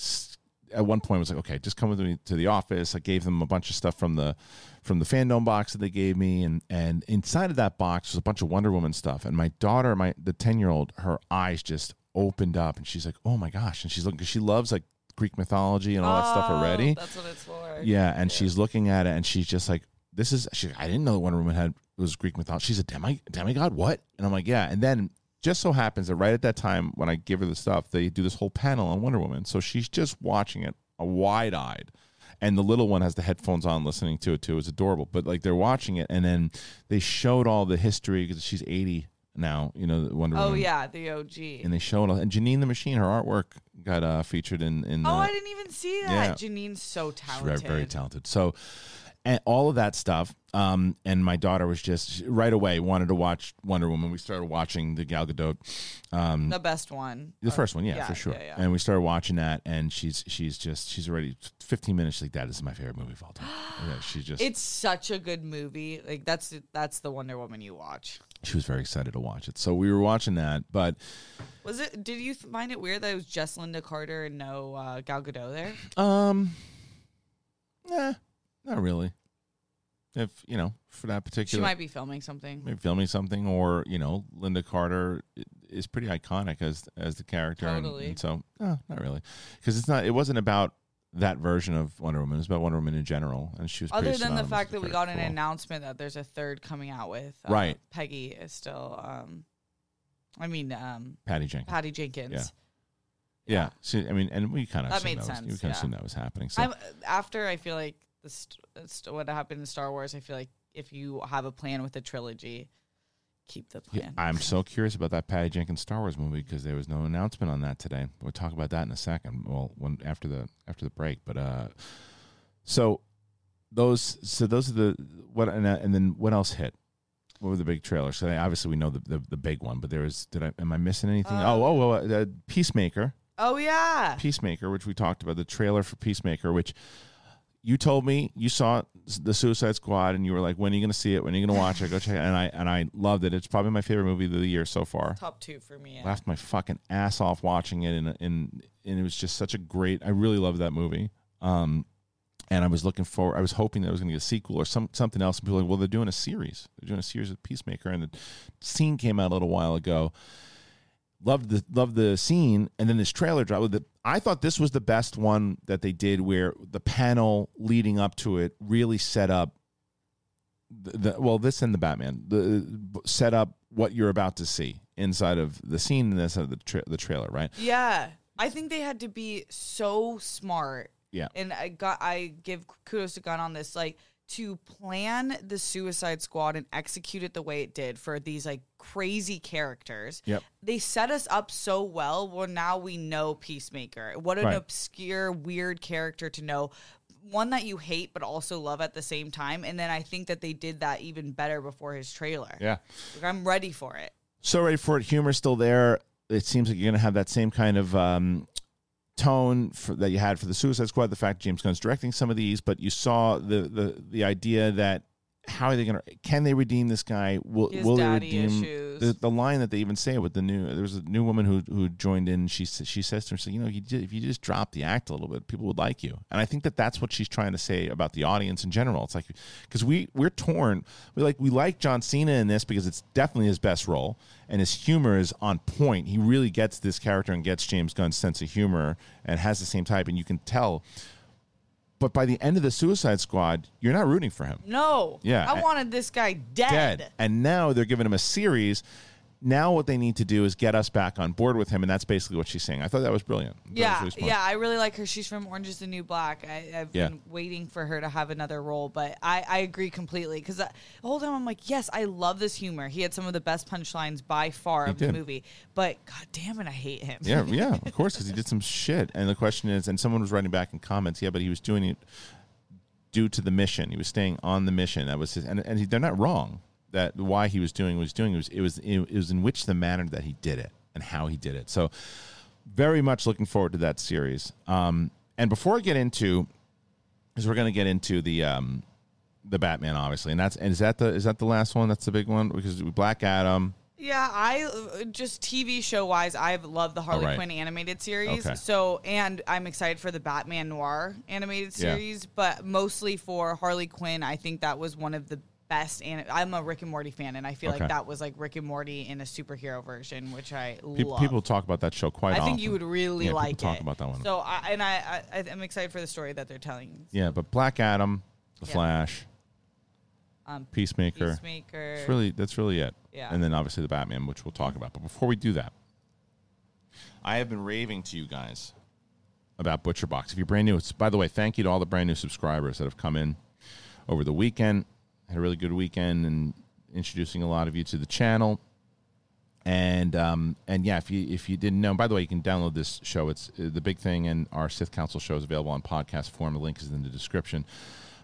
At one point, I was like, "Okay, just come with me to the office." I gave them a bunch of stuff from the from the fandom box that they gave me, and and inside of that box was a bunch of Wonder Woman stuff. And my daughter, my the ten year old, her eyes just opened up, and she's like, "Oh my gosh!" And she's looking because she loves like Greek mythology and all that stuff oh, already. Oh, That's what it's for. Yeah, and she's looking at it, and she's just like, "This is." She, I didn't know that Wonder Woman had was Greek mythology. She's a demi demigod. What? And I'm like, yeah. And then just so happens that right at that time when I give her the stuff, they do this whole panel on Wonder Woman. So she's just watching it, a wide eyed, and the little one has the headphones on listening to it too. It's adorable. But like they're watching it, and then they showed all the history because she's eighty now. You know, Wonder Woman. Oh yeah, the OG. And they showed and Janine the Machine, her artwork got uh, featured in in. oh, the, I didn't even see that. yeah. Janine's so She's talented. very, very talented. So, and all of that stuff. Um, and my daughter was just right away wanted to watch Wonder Woman. We started watching the Gal Gadot, um, The best one. the first one, yeah, yeah, for sure. yeah, yeah. And we started watching that, and she's she's just she's already 15 minutes. She's like, this is my favorite movie of all time. yeah, she just It's such a good movie. Like that's that's the Wonder Woman you watch. She was very excited to watch it. So we were watching that, but Was it? Did you find it weird that it was just Lynda Carter and no uh, Gal Gadot there? um, nah, not really. If you know, for that particular, She might be filming something. maybe filming something or you know lynda carter is pretty iconic as as the character and- Totally. and, so no not really because it's not it wasn't about that version of wonder woman it was about wonder woman in general and she was Other than the fact that we got an announcement that there's a third coming out with uh, Right. Peggy is still. Um, I mean, um, patty jenkins Patty Jenkins. Yeah. yeah see, i mean and we kind of That made that was, sense, we kind yeah. of assumed that was happening so I'm after I feel like the st- st- what happened in Star Wars. I feel like if you have a plan with a trilogy, keep the yeah, i'm so curious about that patty jenkins star wars movie because there was no announcement on that today. We'll talk about that in a second well when after the after the break but uh so those so those are the what and, uh, and then what else hit? What were the big trailers? So obviously we know the, the the big one but there was did i am i missing anything? Oh oh well uh, peacemaker. Oh yeah, peacemaker which we talked about the trailer for peacemaker which you told me you saw the Suicide Squad and you were like, "When are you going to see it? When are you going to watch it?" Go check it. And I and I loved it. It's probably my favorite movie of the year so far top two for me. Yeah. laughed my fucking ass off watching it, and and and it was just such a great. I really loved that movie. Um, and I was looking for. I was hoping that I was going to get a sequel or some something else. And people were like, well, they're doing a series. They're doing a series of Peacemaker, and the scene came out a little while ago. Loved the loved the scene, and then this trailer dropped. With the, I thought this was the best one that they did, where the panel leading up to it really set up the, the well, this and the Batman the set up what you're about to see inside of the scene and this of the tra- the trailer, right? Yeah. I think they had to be so smart. Yeah. And I got I give kudos to Gunn on this, like to plan the Suicide Squad and execute it the way it did for these like crazy characters. Yep. They set us up so well Well, now we know Peacemaker. What an Right. obscure, weird character to know. One that you hate but also love at the same time. And then I think that they did that even better before his trailer. Yeah. Like, I'm ready for it. So ready for it. Humor's still there. It seems like you're going to have that same kind of um, tone for, that you had for the Suicide Squad. The fact James Gunn's directing some of these, but you saw the the the idea that how are they going to? Can they redeem this guy? Will His will they redeem the the line that they even say with the new? There was a new woman who who joined in. She she says to her, so, you know, you if you just drop the act a little bit, people would like you. And I think that that's what she's trying to say about the audience in general. It's like because we we're torn. We like we like John Cena in this because it's definitely his best role and his humor is on point. He really gets this character and gets James Gunn's sense of humor and has the same type, and you can tell. But by the end of the Suicide Squad, you're not rooting for him. No. Yeah, I wanted this guy dead. Dead. And now they're giving him a series. Now what they need to do is get us back on board with him, and that's basically what she's saying. I thought that was brilliant. Thought was Yeah, really yeah, I really like her. She's from Orange is the New Black. I, I've Yeah. been waiting for her to have another role, but I, I agree completely. Because the uh, whole time I'm like, yes, I love this humor. He had some of the best punchlines by far He of the movie, but god damn it, I hate him. yeah, yeah, of course, because he did some shit. And the question is, and someone was writing back in comments, yeah, but he was doing it due to the mission. He was staying on the mission. That was his, and, and he, they're not wrong. That why he was doing what he was doing it was it was it was in which the manner that he did it and how he did it. So very much looking forward to that series. Um, and before I get into, because we're going to get into the um, the Batman, obviously, and that's and is that the is that the last one? That's the big one because Black Adam. Yeah, I just TV show wise, I've loved the Harley Oh, right. Quinn animated series. Okay. So, and I'm excited for the Batman Noir animated Yeah. series, but mostly for Harley Quinn, I think that was one of the best. And I'm a Rick and Morty fan, and I feel Okay. like that was like Rick and Morty in a superhero version, which I People, love. people talk about that show quite I often. think you would really Yeah, like talk it. about that one. So, I, and I, I, I'm excited for the story that they're telling. Yeah, but Black Adam, The Yeah. Flash, Um, Peacemaker. Peacemaker. That's really that's really it. Yeah. And then obviously the Batman, which we'll talk about. But before we do that, I have been raving to you guys about Butcher Box. If you're brand new, it's by the way, thank you to all the brand new subscribers that have come in over the weekend. Had a really good weekend and introducing a lot of you to the channel. And um, and yeah, if you if you didn't know, by the way, you can download this show. It's uh, the big thing, and our Sith Council show is available on podcast form. The link is in the description.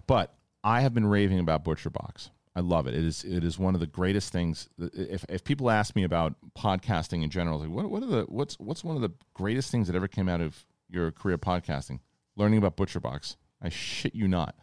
But I have been raving about Butcher Box. I love it. It is it is one of the greatest things. If if people ask me about podcasting in general, like what what are the what's what's one of the greatest things that ever came out of your career podcasting? Learning about Butcher Box. I shit you not.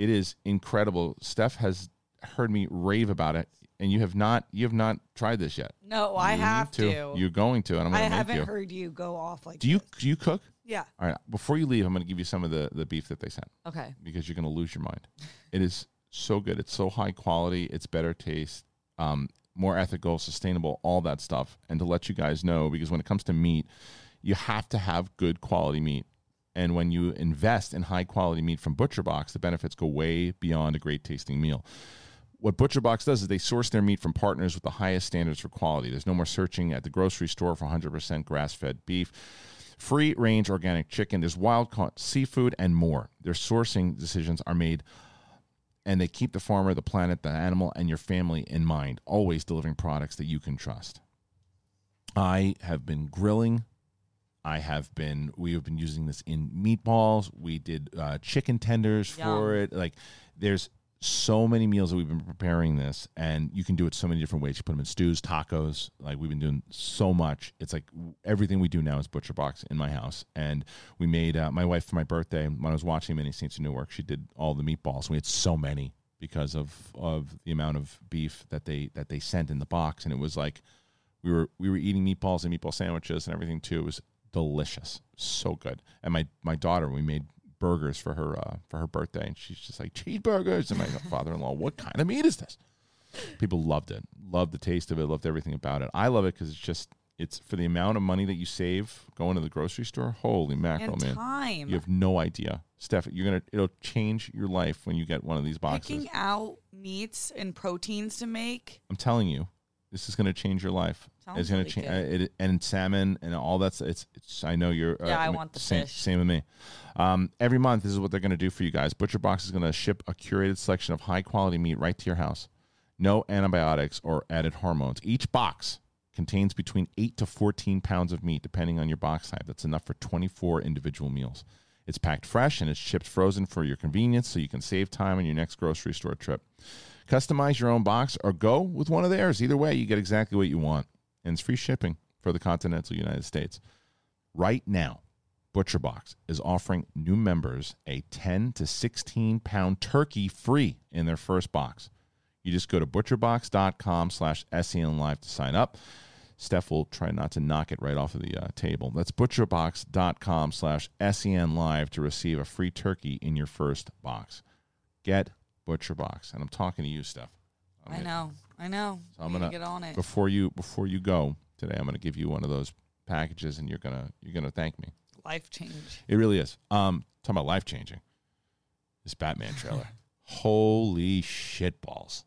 It is incredible. Steph has heard me rave about it and you have not you have not tried this yet. No, I You have need to. You're going to, and I'm going to make haven't you. heard you go off like. do you this. do you cook? Yeah. All right. Before you leave, I'm going to give you some of the the beef that they sent Okay. because you're going to lose your mind. It is so good. It's so high quality. It's better taste, um, more ethical, sustainable, all that stuff. And to let you guys know, because when it comes to meat, you have to have good quality meat. And when you invest in high quality meat from ButcherBox, the benefits go way beyond a great tasting meal. What ButcherBox does is they source their meat from partners with the highest standards for quality. There's no more searching at the grocery store for 100% grass fed beef free range organic chicken. There's wild caught seafood and more. Their sourcing decisions are made and they keep the farmer, the planet, the animal, and your family in mind, always delivering products that you can trust. I have been grilling. I have been, we have been using this in meatballs. We did uh, chicken tenders for it. Like, there's so many meals that we've been preparing this, and you can do it so many different ways. You put them in stews, tacos. Like, we've been doing so much. It's like everything we do now is Butcher Box in my house. And we made, uh, my wife for my birthday, when I was watching Many Saints of Newark, she did all the meatballs. We had so many because of, of the amount of beef that they that they sent in the box. And it was like, we were we were eating meatballs and meatball sandwiches and everything too. It was delicious, so good. And my my daughter, we made burgers for her uh, for her birthday, and she's just like cheeseburgers. And my father-in-law, what kind of meat is this? People loved it, loved the taste of it, loved everything about it. I love it because it's just it's for the amount of money that you save going to the grocery store. Holy mackerel, and man! time. You have no idea, Steph. You're gonna it'll change your life when you get one of these boxes. Picking out meats and proteins to make. I'm telling you, this is going to change your life. Sounds it's going really to change, it, and salmon and all that's. It's. it's I know you're. uh, Yeah, I m- want the same, fish. Same with me. Um, every month, this is what they're going to do for you guys. Butcher Box is going to ship a curated selection of high quality meat right to your house. No antibiotics or added hormones. Each box contains between eight to fourteen pounds of meat, depending on your box type. That's enough for twenty-four individual meals. It's packed fresh and it's shipped frozen for your convenience, so you can save time on your next grocery store trip. Customize your own box or go with one of theirs. Either way, you get exactly what you want. And it's free shipping for the continental United States. Right now, ButcherBox is offering new members a 10 to 16 pound turkey free in their first box. You just go to butcherbox.com slash SEN Live to sign up. Steph will try not to knock it right off of the uh, table. That's butcherbox.com slash SEN Live to receive a free turkey in your first box. Get ButcherBox. And I'm talking to you, Steph. I'm I know. I know. So I'm gonna get on it. before you before you go today. I'm gonna give you one of those packages, and you're gonna you're gonna thank me. Life change. It really is. Um, talking about life changing. This Batman trailer. Holy shit balls!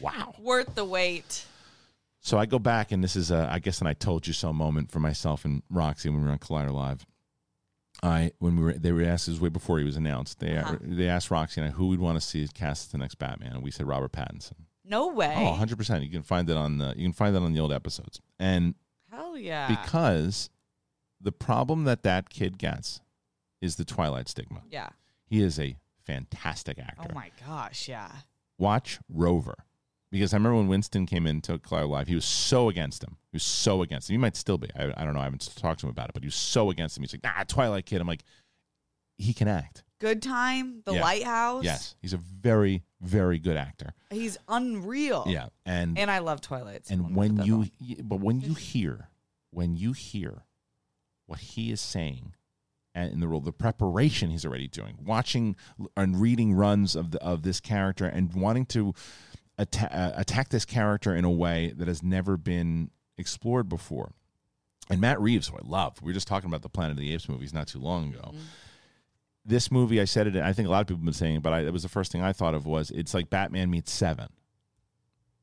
Wow. Worth the wait. So I go back, and this is a, I guess, an I told you so moment for myself and Roxy when we were on Collider Live. I when we were they were asked this was way before he was announced. They Uh-huh. they asked Roxy and I who we'd want to see cast as the next Batman, and we said Robert Pattinson. No way. Oh, 100 percent. You can find it on the you can find that on the old episodes. And Hell yeah. because the problem that that kid gets is the Twilight stigma. yeah. He is a fantastic actor. Oh my gosh. Yeah. Watch Rover. Because I remember when Winston came in to Collider Live, he was so against him. He was so against him. He might still be. I, I don't know. I haven't talked to him about it, but he was so against him. He's like, nah, Twilight kid. I'm like, he can act. Good time. The Yeah. lighthouse. Yes. He's a very, very good actor. He's unreal. Yeah. And And I love Twilight. so and when you y- but when you hear when you hear what he is saying and in the role the preparation he's already doing watching and reading runs of the of this character and wanting to atta- uh, attack this character in a way that has never been explored before and Matt Reeves who I love we were just talking about the Planet of the Apes movies not too long ago this movie I said it I think a lot of people have been saying it, but I, it was the first thing I thought of was it's like Batman meets 7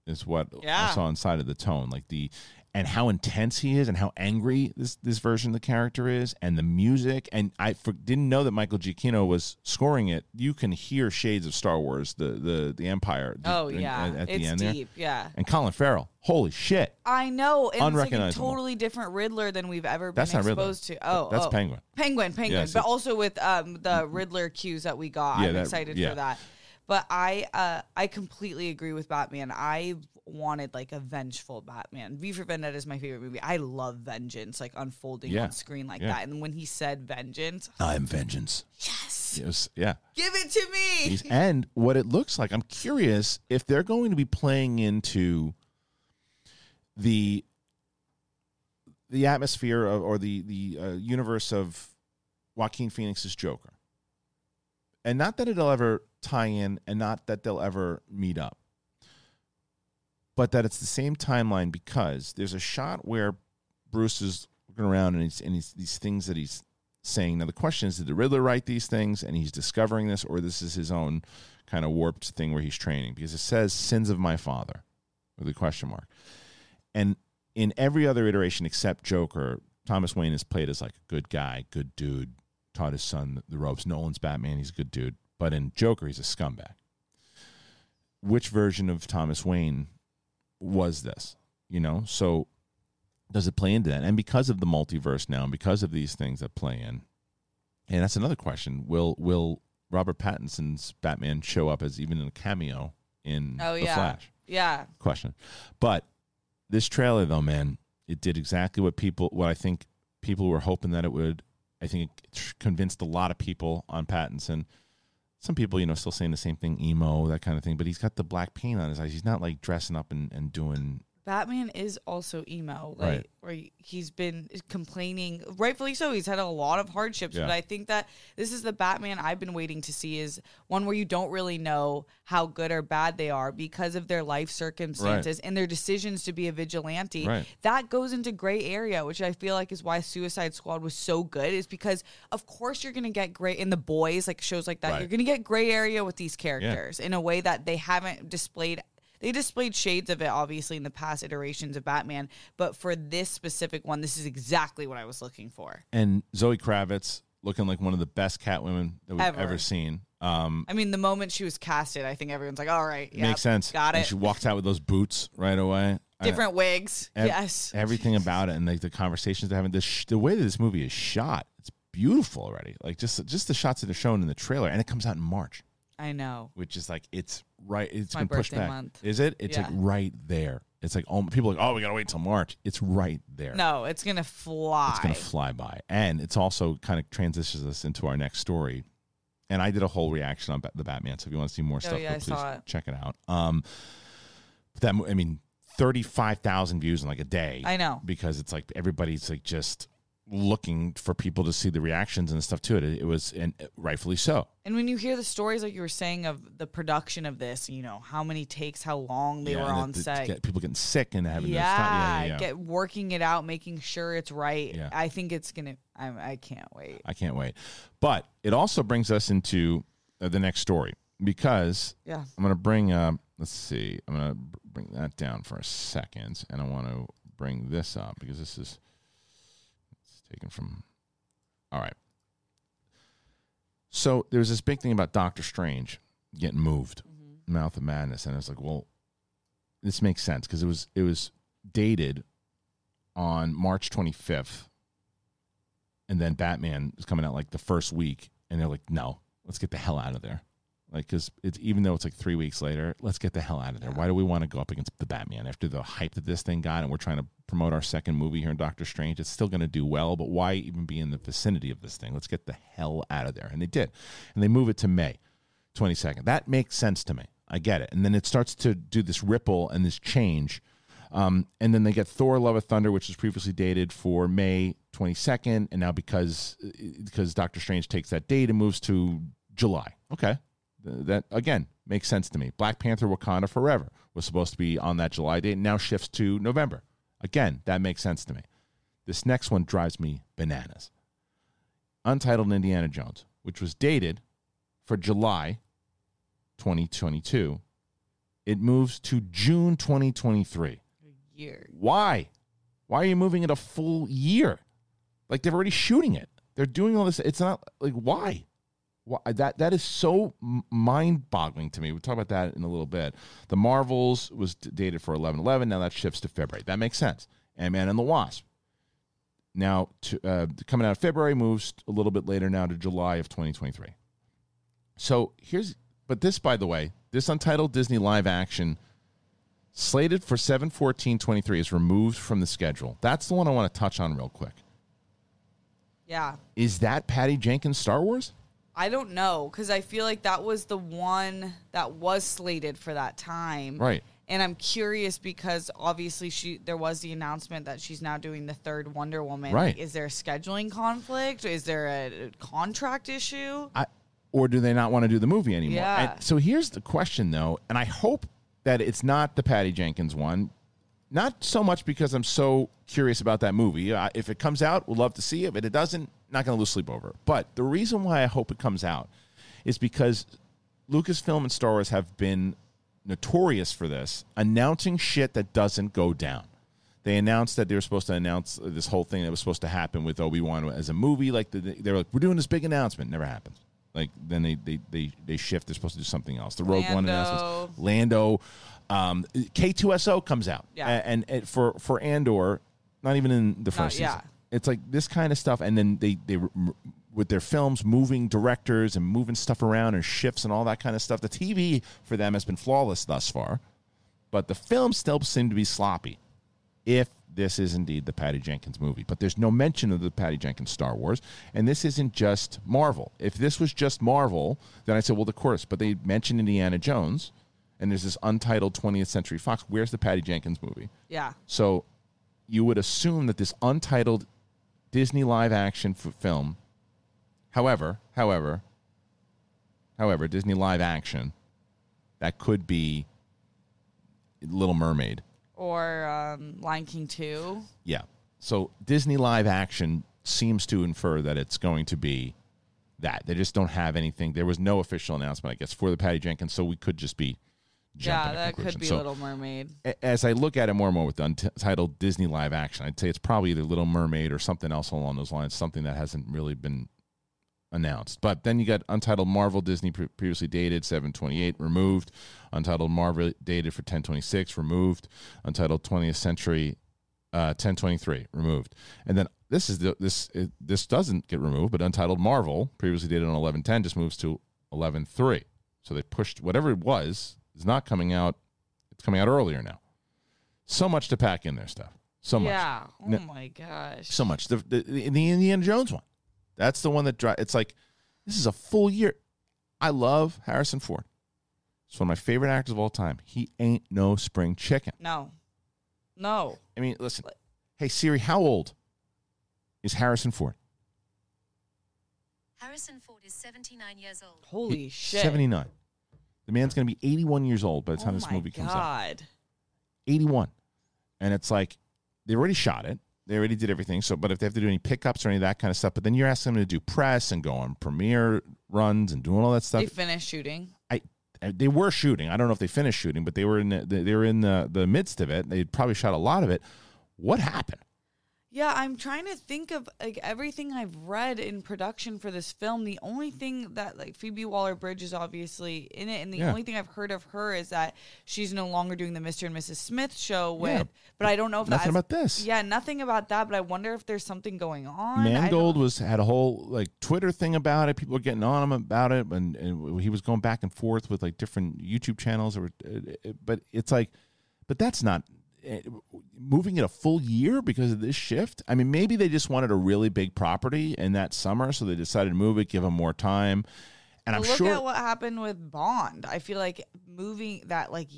is what I saw inside of the tone. Like the and how intense he is and how angry this this version of the character is and the music and I for, didn't know that Michael Giacchino was scoring it. You can hear shades of Star Wars, the the the Empire. Oh in- yeah, at, at it's the end deep. there. Yeah, And Colin Farrell, holy shit, I know. And it's like a Unrecognizable. totally different Riddler than we've ever been That's Riddler. exposed to. Oh, That's oh. Penguin. Penguin, Penguin, Yes, but also with um, the Riddler cues that we got. Yeah, I'm that- excited yeah. for that. But I, uh, I completely agree with Batman. I wanted like a vengeful Batman. V for Vendetta is my favorite movie. I love vengeance, like unfolding Yeah. on screen like Yeah. that. And when he said vengeance, I'm vengeance. yes, It was, yeah. give it to me. He's, and what it looks like, I'm curious if they're going to be playing into the the atmosphere of, or the the uh, universe of Joaquin Phoenix's Joker, and not that it'll ever tie in, and not that they'll ever meet up, but that it's the same timeline because there's a shot where Bruce is looking around and he's and he's, these things that he's saying. Now the question is, did the Riddler write these things and he's discovering this, or this is his own kind of warped thing where he's training? Because it says "sins of my father" with a question mark, and in every other iteration except Joker, Thomas Wayne is played as like a good guy, good dude, taught his son the ropes. Nolan's Batman, he's a good dude, but in Joker, he's a scumbag. Which version of Thomas Wayne was this? You know, so does it play into that? And because of the multiverse now, and because of these things that play in, and that's another question: Will will Robert Pattinson's Batman show up as even in a cameo in Oh the yeah, Flash? yeah. Question, but this trailer though, man, it did exactly what people, what I think people were hoping that it would. I think it convinced a lot of people on Pattinson. Some people, you know, still saying the same thing, emo, that kind of thing. But he's got the black paint on his eyes. He's not like dressing up and, and doing Batman is also emo, like Right. where he's been complaining, rightfully so. He's had a lot of hardships, Yeah. but I think that this is the Batman I've been waiting to see is one where you don't really know how good or bad they are because of their life circumstances and their decisions to be a vigilante. Right. That goes into gray area, which I feel like is why Suicide Squad was so good. Is because of course you're gonna get gray in the boys like shows like that. Right. You're gonna get gray area with these characters in a way that they haven't displayed they displayed shades of it obviously in the past iterations of Batman, but for this specific one, this is exactly what I was looking for. and Zoe Kravitz looking like one of the best Catwomen that we've Ever. ever, seen. Um, I mean, the moment she was casted, I think everyone's like, "All right, yep, makes sense. got And it." she walks out with those boots right away. I- Different wigs, ev- yes. everything about it, and like the conversations they're having. The sh- the way that this movie is shot, it's beautiful already. Like just just the shots that are shown in the trailer, and it comes out in March. I know. which is like it's right. It's my been pushed birthday back. month. Is it? It's like right there. It's like oh, people are like oh, we gotta wait till March. It's right there. No, it's gonna fly. it's gonna fly by, and it's also kind of transitions us into our next story. And I did a whole reaction on Ba- the Batman. So if you want to see more stuff, Oh, yeah, go I please saw it. check it out. Um, but that mo- I mean, thirty five thousand views in like a day. I know. because it's like everybody's like just looking for people to see the reactions and stuff to it. It, it was and rightfully so. And when you hear the stories, like you were saying, of the production of this, you know how many takes, how long they Yeah, were on the- set. get people getting sick and having yeah, to stop. Yeah, yeah, get working it out, making sure it's right. Yeah. I think it's gonna. I, I can't wait. I can't wait. But it also brings us into uh, the next story because Yeah. I'm going to bring up, let's see, I'm going to bring that down for a second. And I want to bring this up because this is taken from, all right. So there's this big thing about Doctor Strange getting moved, mm-hmm. Mouth of Madness. And I was like, well, this makes sense because it was, it was dated on March 25th and then Batman is coming out like the first week, and they're like, "No, let's get the hell out of there." Like, because it's even though it's like three weeks later, let's get the hell out of there. Why do we want to go up against the Batman after the hype that this thing got, and we're trying to promote our second movie here in Doctor Strange? It's still going to do well, but why even be in the vicinity of this thing? Let's get the hell out of there, and they did, and they move it to May twenty second. That makes sense to me. I get it, and then it starts to do this ripple and this change. Um, and then they get Thor: Love of Thunder, which was previously dated for May 22nd, and now because because Doctor Strange takes that date and moves to July. Okay, that again makes sense to me. Black Panther: Wakanda Forever was supposed to be on that July date, now shifts to November. Again, that makes sense to me. This next one drives me bananas. Untitled Indiana Jones, which was dated for July 2022, it moves to June 2023. A Year. Why? Why are you moving it a full year? Like they're already shooting it. They're doing all this. It's not like why? That that is so mind-boggling to me. We'll talk about that in a little bit. The Marvels was dated for 11-11. Now that shifts to February. That makes sense. Ant-Man and the Wasp. Now to, uh, coming out of February moves a little bit later now to July of 2023. So here's, but this, by the way, this untitled Disney live action slated for 7 14 23 is removed from the schedule. That's the one I want to touch on real quick. Yeah. Is that Patty Jenkins Star Wars? I don't know because I feel like that was the one that was slated for that time. Right. And I'm curious because obviously she there was the announcement that she's now doing the third Wonder Woman. Right. Is there a scheduling conflict? Is there a contract issue? I, or do they not want to do the movie anymore? Yeah. And so here's the question, though, and I hope that it's not the Patty Jenkins one. Not so much because I'm so curious about that movie. Uh, if it comes out, we'll love to see it. But it doesn't, not going to lose sleep over it. But the reason why I hope it comes out is because Lucasfilm and Star Wars have been notorious for this, announcing shit that doesn't go down. They announced that they were supposed to announce this whole thing that was supposed to happen with Obi Wan as a movie. Like the, they were like, "We're doing this big announcement." Never happens. Like then they they they they shift. They're supposed to do something else. The Rogue One Lando. announcements. Lando, um, K2SO comes out, Yeah. And, and for for Andor, not even in the first yeah. season. It's like this kind of stuff, and then they they with their films moving directors and moving stuff around and shifts and all that kind of stuff. The TV for them has been flawless thus far, but the films still seem to be sloppy. If this is indeed the Patty Jenkins movie, but there's no mention of the Patty Jenkins Star Wars, and this isn't just Marvel. If this was just Marvel, then I'd say, well, of course. But they mentioned Indiana Jones, and there's this untitled 20th Century Fox. Where's the Patty Jenkins movie? Yeah. So you would assume that this untitled Disney live action f- film, however, however, however, Disney live action, that could be Little Mermaid. Or um, Lion King 2. Yeah. So Disney live action seems to infer that it's going to be that. They just don't have anything. There was no official announcement, I guess, for the Patty Jenkins, so we could just be Yeah, that could be So- Little Mermaid. as I look at it more and more with the untitled Disney live action, I'd say it's probably either Little Mermaid or something else along those lines, something that hasn't really been announced. But then you got Untitled Marvel Disney pre- previously dated 728 removed, Untitled Marvel dated for 1026 removed, Untitled 20th Century uh, 1023 removed, and then this is the this it, this doesn't get removed, but Untitled Marvel previously dated on 1110 just moves to 113. So they pushed whatever it was is not coming out. It's coming out earlier now. So much to pack in there, stuff. So much. Yeah. Oh No. my gosh. So much. The, the, the Indiana Jones one. That's the one that dri It's like this is a full year. I love Harrison Ford. He's one of my favorite actors of all time. He ain't no spring chicken. No. No. I mean, listen. Hey Siri, how old is Harrison Ford? Harrison Ford is 79 years old. Holy He- shit. 79. The man's going to be 81 years old by the time oh this movie comes out. God. 81. And it's like they already shot it. They already did everything. So, but if they have to do any pickups or any of that kind of stuff, but then you're asking them to do press and go on premiere runs and doing all that stuff. They finished shooting. I they were shooting. I don't know if they finished shooting, but they were in the, they were in the the midst of it. They probably shot a lot of it. What happened? Yeah, I'm trying to think of like everything I've read in production for this film. The only thing that like Phoebe Waller Bridge is obviously in it, and the Yeah. only thing I've heard of her is that she's no longer doing the Mr. and Mrs. Smith show with. Yeah. But I don't know if Nothing that's, about this. Yeah, nothing about that. But I wonder if there's something going on. Mangold was had a whole like Twitter thing about it. People were getting on him about it, and, and he was going back and forth with like different YouTube channels. Or, uh, but it's like, but that's not uh, Eh, moving it a full year because of this shift. I mean, maybe they just wanted a really big property in that summer, so they decided to move it, give them more time. And But I'm look sure at what happened with Bond. I feel like moving that like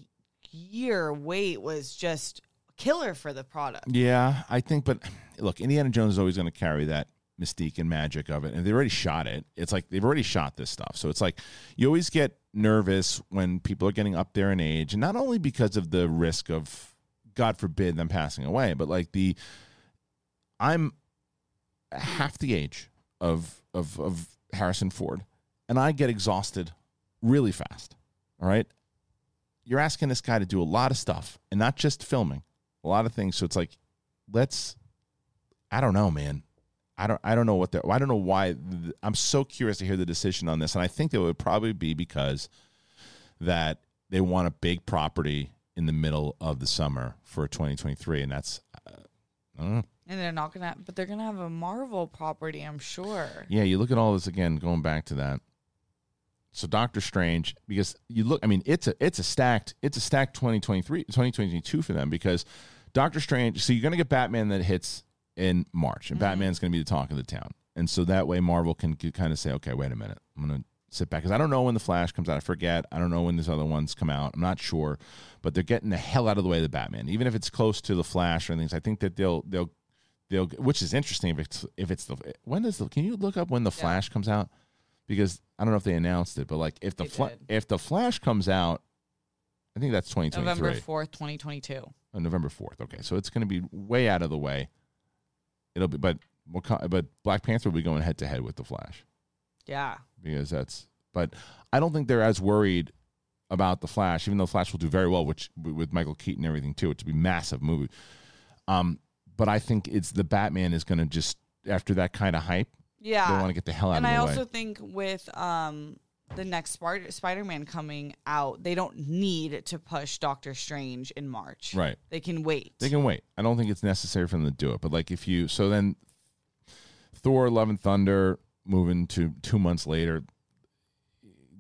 year wait was just killer for the product. Yeah, I think, but look, Indiana Jones is always going to carry that mystique and magic of it, and they already shot it. It's like they've already shot this stuff, so it's like you always get nervous when people are getting up there in age, and not only because of the risk of, God forbid, them passing away, but like the, I'm half the age of of of Harrison Ford, and I get exhausted really fast. All right, you're asking this guy to do a lot of stuff, and not just filming, a lot of things. So it's like let's. I don't know, man. I don't. I don't know what they're. I don't know why. I'm so curious to hear the decision on this, and I think it would probably be because that they want a big property in the middle of the summer for 2023, and that's. Uh, I don't know. And they're not gonna, but they're gonna have a Marvel property, I'm sure. Yeah, you look at all this again, going back to that. So Doctor Strange, because you look, I mean, it's a it's a stacked it's a stacked 2023 2022 for them because Doctor Strange. So you're gonna get Batman that hits in March, and Batman's gonna be the talk of the town, and so that way Marvel can kind of say, okay, wait a minute, I'm gonna sit back because I don't know when the Flash comes out. I forget. I don't know when these other ones come out. I'm not sure, but they're getting the hell out of the way of the Batman, even if it's close to the Flash or things. I think that they'll they'll they'll which is interesting if it's if it's the when does the can you look up when the Flash comes out because I don't know if they announced it, but like if the Fla- if the Flash comes out, I think that's 2023. November fourth, twenty twenty two. Oh, November 4th. Okay, so it's going to be way out of the way. It'll be, but but Black Panther will be going head to head with the Flash Yeah. because that's. But I don't think they're as worried about the Flash, even though Flash will do very well, which with Michael Keaton and everything too. It's a massive movie. Um, but I think it's the Batman is going to just after that kind of hype, Yeah. they want to get the hell out of and of I the also way. think with um the next Spider Spider Man coming out, they don't need to push Doctor Strange in March. Right. They can wait. They can wait. I don't think it's necessary for them to do it. But like if you so then Thor Love and Thunder moving to two months later.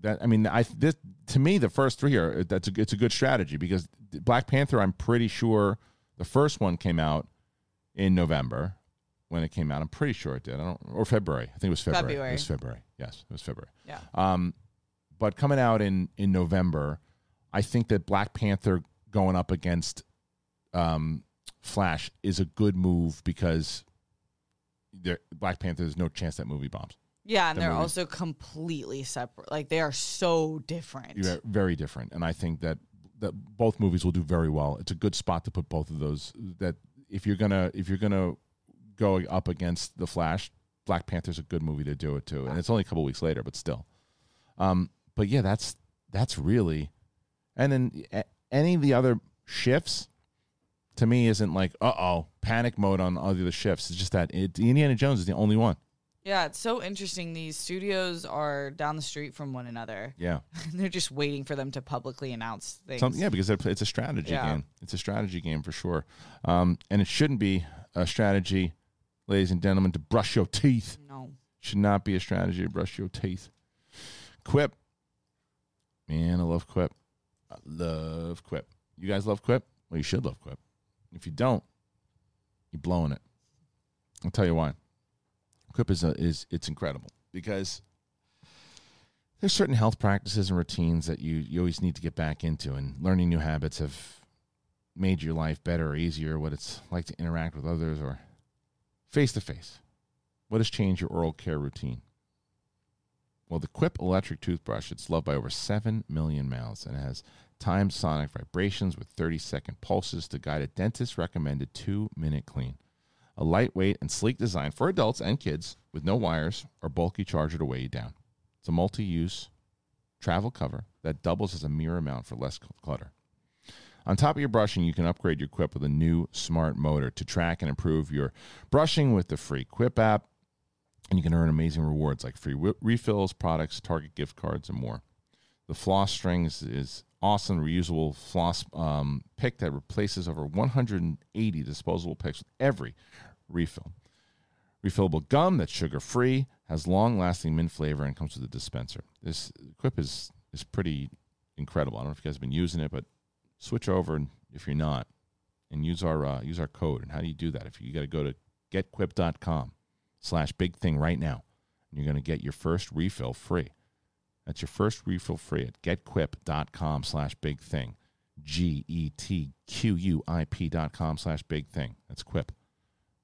That I mean, I this to me the first three are that's a it's a good strategy because Black Panther I'm pretty sure the first one came out in November when it came out. I'm pretty sure it did. I don't or February. I think it was February. It was February. Yes, it was February. yeah. Um, but coming out in in November, I think that Black Panther going up against um, Flash is a good move because there, Black Panther there's no chance that movie bombs. Yeah, and the they're movie. also completely separate. Like they are so different. You're very different, and I think that that both movies will do very well. It's a good spot to put both of those. That if you're gonna if you're gonna go up against the Flash, Black Panther's a good movie to do it too, and it's only a couple weeks later, but still. Um, but yeah, that's that's really, and then any of the other shifts to me isn't like uh oh panic mode on all the other shifts. It's just that it, Indiana Jones is the only one. Yeah, it's so interesting. These studios are down the street from one another. Yeah. They're just waiting for them to publicly announce things. Some, yeah, because it's a strategy Yeah. game. It's a strategy game for sure. Um, and it shouldn't be a strategy, ladies and gentlemen, to brush your teeth. No. Should not be a strategy to brush your teeth. Quip. Man, I love Quip. I love Quip. You guys love Quip? Well, you should love Quip. If you don't, you're blowing it. I'll tell you why. Quip is a, is it's incredible because there's certain health practices and routines that you, you always need to get back into and learning new habits have made your life better or easier what it's like to interact with others or face to face what has changed your oral care routine well the quip electric toothbrush it's loved by over 7 million mouths and has timed sonic vibrations with 30 second pulses to guide a dentist recommended 2 minute clean a lightweight and sleek design for adults and kids with no wires or bulky charger to weigh you down it's a multi-use travel cover that doubles as a mirror mount for less clutter. On top of your brushing, you can upgrade your Quip with a new smart motor to track and improve your brushing with the free Quip app, and you can earn amazing rewards like free refills, products, Target gift cards, and more. The floss strings is awesome reusable floss um, pick that replaces over 180 disposable picks with every refill. Refillable gum that's sugar free, has long lasting mint flavor, and comes with a dispenser. This Quip is is pretty incredible. I don't know if you guys have been using it, but switch over if you're not, and use our uh, use our code. And how do you do that? If you got to go to getquip.com slash big thing right now, and you're going to get your first refill free. That's your first refill free at getquip.com slash big thing. G E T Q U I P dot com slash big thing. That's Quip,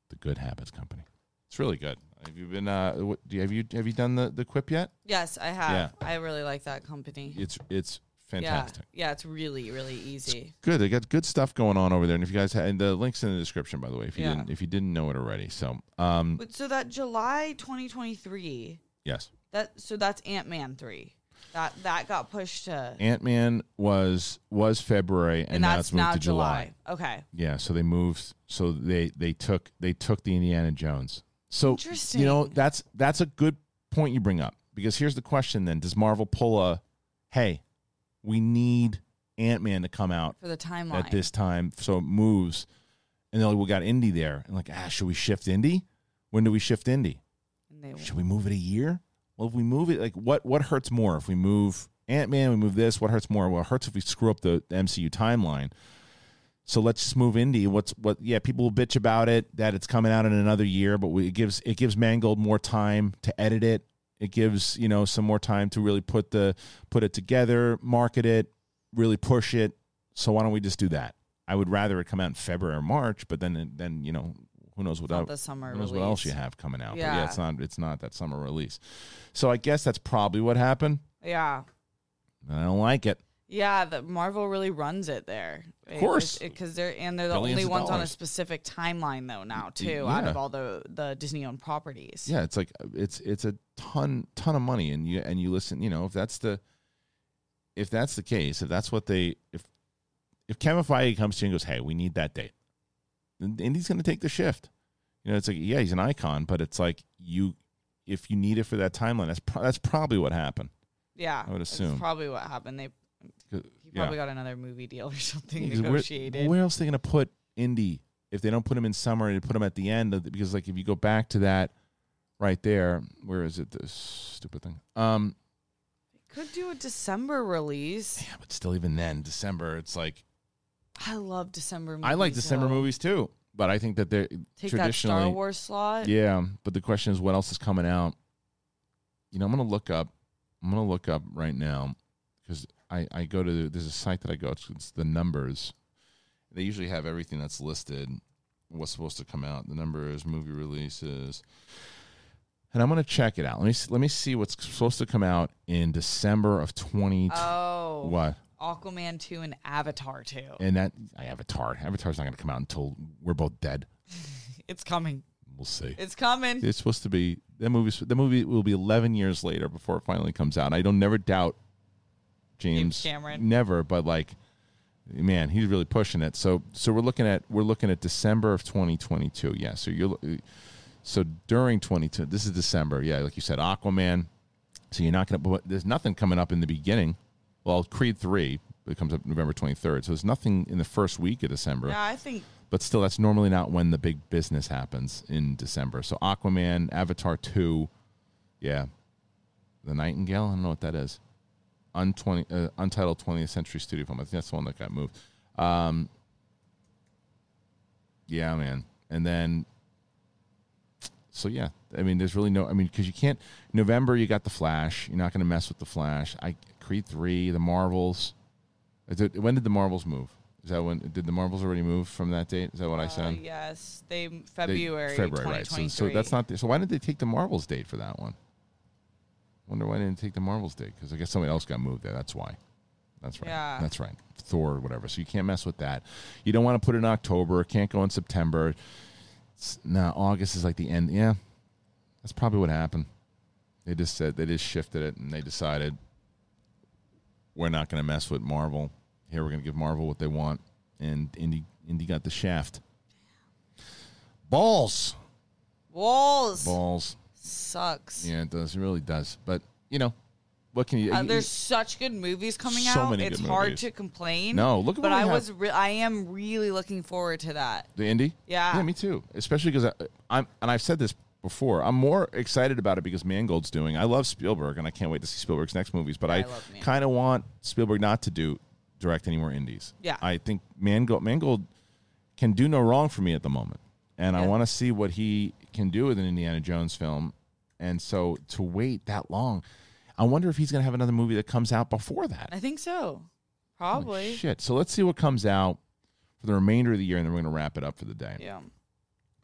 the good habits company. It's really good. Have you been? Uh, what, do you, have you have you done the, the Quip yet? Yes, I have. Yeah. I really like that company. It's it's fantastic. Yeah, yeah, it's really, really easy. Good. They got good stuff going on over there. And if you guys had and the links in the description, by the way, if you Yeah. didn't if you didn't know it already. So um But so that July 2023, yes. That so that's Ant Man three. That that got pushed to, Ant Man was was February, and, and, now that's it's moved now to July. Okay. Yeah, so they moved. So they they took they took the Indiana Jones. So you know that's that's a good point you bring up because here's the question: Then does Marvel pull a, hey, we need Ant Man to come out For the timeline. at this time, so it moves, and then we got Indy there, and like ah, should we shift Indy? When do we shift Indy? Should we move it a year? Well, if we move it, like what what hurts more if we move Ant Man? We move this. What hurts more? Well, it hurts if we screw up the, MCU timeline. So let's just move Indy. What's what? Yeah, people will bitch about it that it's coming out in another year, but we, it gives it gives Mangold more time to edit it. It gives you know some more time to really put the put it together, market it, really push it. So why don't we just do that? I would rather it come out in February or March, but then then you know who knows what not the summer who knows what else you have coming out. But Yeah. yeah, it's not it's not that summer release. So I guess that's probably what happened. Yeah. I don't like it. Yeah, the Marvel really runs it there. Of course. because they're and they're the Billions only ones on a specific timeline though now too, out of all the the Disney owned properties. Yeah, it's like it's it's a ton ton of money, and you and you listen. You know, if that's the if that's the case, if that's what they if if Kevin Feige comes to you and goes, "Hey, we need that date," Indy's going to take the shift. You know, it's like yeah, he's an icon, but it's like you if you need it for that timeline, that's pro- that's probably what happened. Yeah, I would that's assume. probably what happened. They he Yeah. probably got another movie deal or something Yeah, 'cause where- negotiated. Where, else are they going to put Indy if they don't put him in summer and put him at the end? Of the, because like if you go back to that right there, where is it? This stupid thing. Um, Could do a December release. yeah, but still, even then, December, it's like I love December movies. I like December though. movies too, but I think that they're Take that traditionally Star Wars slot. Yeah, but the question is, what else is coming out? You know, I'm gonna look up. I'm gonna look up right now because I I go to there's a site that I go to. It's the numbers. They usually have everything that's listed. What's supposed to come out? The numbers, movie releases, and I'm gonna check it out. Let me see, let me see what's supposed to come out in December of 20. Oh, What? Aquaman two and Avatar two. And that Avatar. Avatar's not gonna come out until we're both dead. It's coming. We'll see. It's coming. It's supposed to be that movie. The movie will be 11 years later before it finally comes out. I don't never doubt James, James Cameron. Never, but like, man, he's really pushing it. So, so we're looking at we're looking at December of 2022. Yeah. So you're so during 22. This is December. Yeah, like you said, Aquaman. So you're not gonna. But there's nothing coming up in the beginning. Well, Creed three. It comes up November 23rd. So there's nothing in the first week of December Yeah, I think but still that's normally not when the big business happens in December. So Aquaman, Avatar 2, yeah. The Nightingale, I don't know what that is. Untwenty, uh, untitled 20th Century Studio film. I think that's the one that got moved. Um, yeah, man. And then so yeah, I mean there's really no I mean cuz you can't November you got the Flash. You're not going to mess with the Flash. I Creed 3, the Marvels. It- When did the Marvels move? Is that when did the Marvels already move from that date? Is that what I uh, said? yes, they They- February February, right? So, so that's not. The, so why did they take the Marvels date for that one? Wonder why they didn't take the Marvels date because I guess somebody else got moved there. That's why. That's right. Yeah. That's right. Thor or whatever. So you can't mess with that. You don't want to put it in October. Can't go in September. No, August is like the end. Yeah, that's probably what happened. They just said they just shifted it and they decided we're not going to mess with Marvel. Here we're going to give Marvel what they want, and Indy Indy got the shaft. Balls, Walls balls. sucks. Yeah, it does. It really does. But you know, what can you? Uh, there's such good movies coming So out. many it's hard movies. to complain. No, look at but I have. was re- I am really looking forward to that. the Indy. Yeah. yeah, me too. Especially because I'm, and I've said this before. I'm more excited about it because Mangold's doing. I love Spielberg, and I can't wait to see Spielberg's next movies. But Yeah, I I, kind of want Spielberg not to do direct any more indies. Yeah. I think Mangold Mangold can do no wrong for me at the moment, and I want to see what he can do with an Indiana Jones film. And so to wait that long, I wonder if he's going to have another movie that comes out before that. I think so. Holy Probably. Shit. So let's see what comes out for the remainder of the year, and then we're going to wrap it up for the day. Yeah.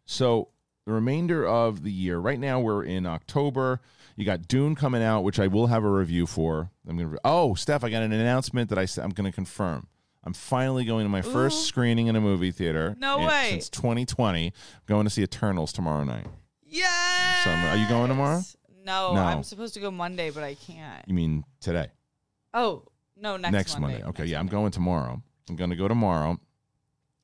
So the remainder of the year, right now we're in October. You got Dune coming out, which I will have a review for. I'm gonna. Oh, Steph, I got an announcement that I'm going to confirm. I'm finally going to my first screening in a movie theater. No in- way. Since 2020, I'm going to see Eternals tomorrow night. Yes. So I'm- are you going tomorrow? No, No. I'm supposed to go Monday, but I can't. You mean today? Oh no, next, Monday. Okay, Next yeah, I'm Monday. going tomorrow. I'm going to go tomorrow.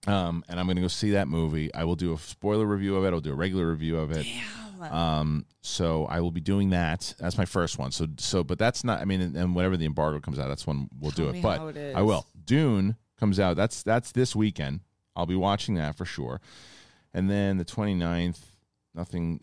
Um, and I'm going to go see that movie. I will do a spoiler review of it. I'll do a regular review of it. Damn. Um, so I will be doing that. That's my first one. So, so, but that's not. I mean, and, and whenever the embargo comes out, that's when we'll Tell do me it. But how it I is. will. Dune comes out. That's that's this weekend. I'll be watching that for sure. And then the 29th, nothing.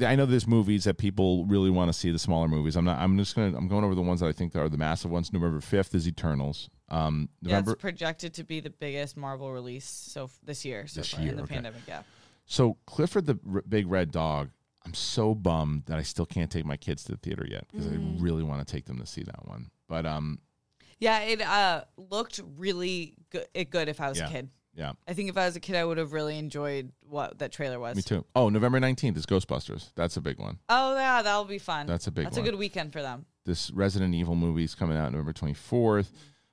I know there's movies that people really want to see. The smaller movies. I'm not. I'm just gonna. I'm going over the ones that I think are the massive ones. November 5th is Eternals. Um, Yeah, November. it's projected to be the biggest Marvel release so f- this year. So This far year, in the okay. pandemic, yeah. So Clifford the R- Big Red Dog, I'm so bummed that I still can't take my kids to the theater yet because Mm. I really want to take them to see that one. But um, Yeah, it uh looked really good. It good if I was Yeah. a kid. Yeah, I think if I was a kid, I would have really enjoyed what that trailer was. me too. Oh, November 19th is Ghostbusters. That's a big one. Oh yeah, that'll be fun. That's a big That's one. a good weekend for them. This Resident Evil movie is coming out November 24th.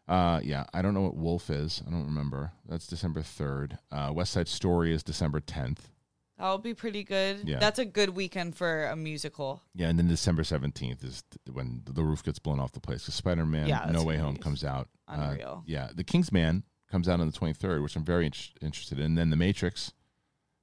Uh, yeah, I don't know what Wolf is. I don't remember. That's December 3rd. Uh, West Side Story is December 10th. That'll be pretty good. Yeah. That's a good weekend for a musical. Yeah, and then December 17th is th- when the roof gets blown off the place. Because Spider Man Yeah, No Way Home comes out. Uh, unreal. yeah, The Kingsman comes out on the 23rd, which I'm very int- interested in. And then The Matrix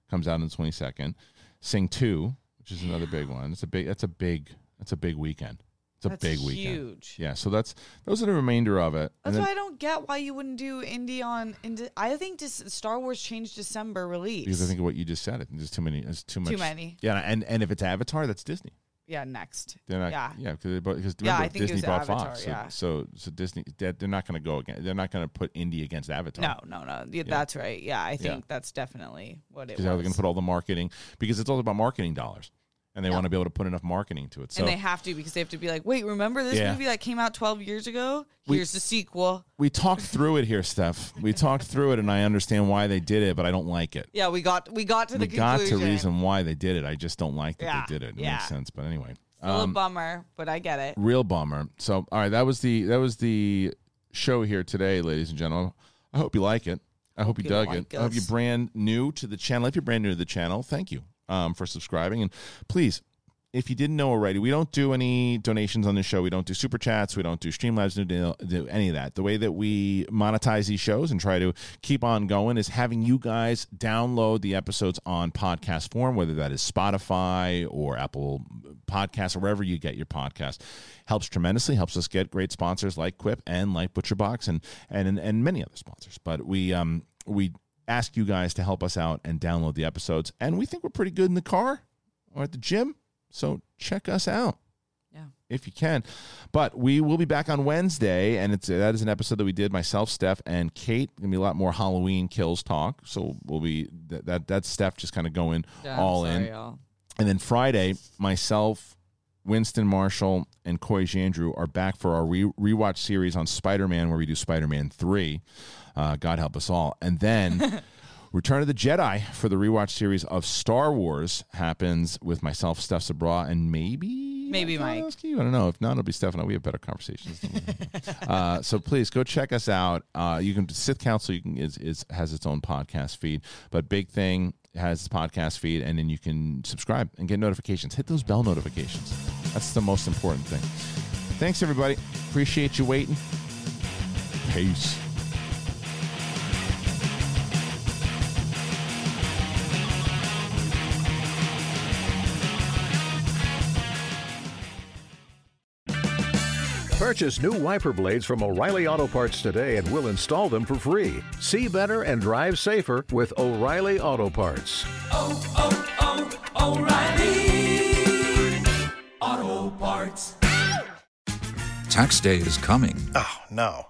comes out on the 22nd. Sing 2, which is another big one. It's a big. That's a big. That's a big weekend. It's a That's big weekend. huge. Yeah, so that's those are the remainder of it. That's then, why I don't get why you wouldn't do Indy on. Indi- I think this Star Wars changed December release. because I think of what you just said. I think there's too many. There's too much. Too many. Yeah, and and if it's Avatar, that's Disney. Yeah, next. They're not. Yeah. Yeah, because Yeah, remember think Disney bought Avatar, Fox. yeah. So, so so Disney they're, they're not going to go again. They're not going to put Indy against Avatar. No, no, no. Yeah, That's right. Yeah, I think that's definitely what it because they're going to put all the marketing because it's all about marketing dollars, and they want to be able to put enough marketing to it. So and they have to because they have to be like, wait, remember this Yeah. movie that came out 12 years ago? We- Here's the sequel. we talked through it here, Steph. We talked through it, and I understand why they did it, but I don't like it. Yeah, we got we got to the we got to reason why they did it. I just don't like that Yeah, they did it. It yeah. makes sense, but anyway. Um, a bummer, but I get it. real bummer. So, all right, that was the that was the show here today, ladies and gentlemen. I hope you like it. I hope, you dug like it. I hope you're brand new to the channel. If you're brand new to the channel, thank you um, for subscribing. And please, if you didn't know already, we don't do any donations on the show. We don't do super chats. We don't do Streamlabs. We don't do, do any of that. The way that we monetize these shows and try to keep on going is having you guys download the episodes on podcast form, whether that is Spotify or Apple Podcasts or wherever you get your podcast. Helps tremendously. Helps us get great sponsors like Quip and like ButcherBox and and and many other sponsors. But we um we ask you guys to help us out and download the episodes, and we think we're pretty good in the car or at the gym. So check us out Yeah. if you can. But we will be back on Wednesday, and it's that is an episode that we did myself, Steph, and Kate. Gonna be a lot more Halloween kills talk. So we'll be that, that that's Steph just kind of going Yeah, all sorry, in. y'all. And then Friday, myself, Winston Marshall, and Coy Jandreau are back for our re- rewatch series on Spider Man, where we do Spider Man 3. Uh, God help us all. And then Return of the Jedi for the rewatch series of Star Wars happens with myself, Steph Sabraw, and maybe. Maybe Mike. Mike. I don't know. If not, it'll be Stefano. We have better conversations. uh, so please go check us out. Uh, you can Sith Council. You can is, is has its own podcast feed, but Big Thing has podcast feed, and then you can subscribe and get notifications. Hit those bell notifications. That's the most important thing. Thanks, everybody. Appreciate you waiting. Peace. Purchase new wiper blades from O'Reilly Auto Parts today and we'll install them for free. See better and drive safer with O'Reilly Auto Parts. Oh, oh, oh, O'Reilly Auto Parts. Tax day is coming. Oh, no.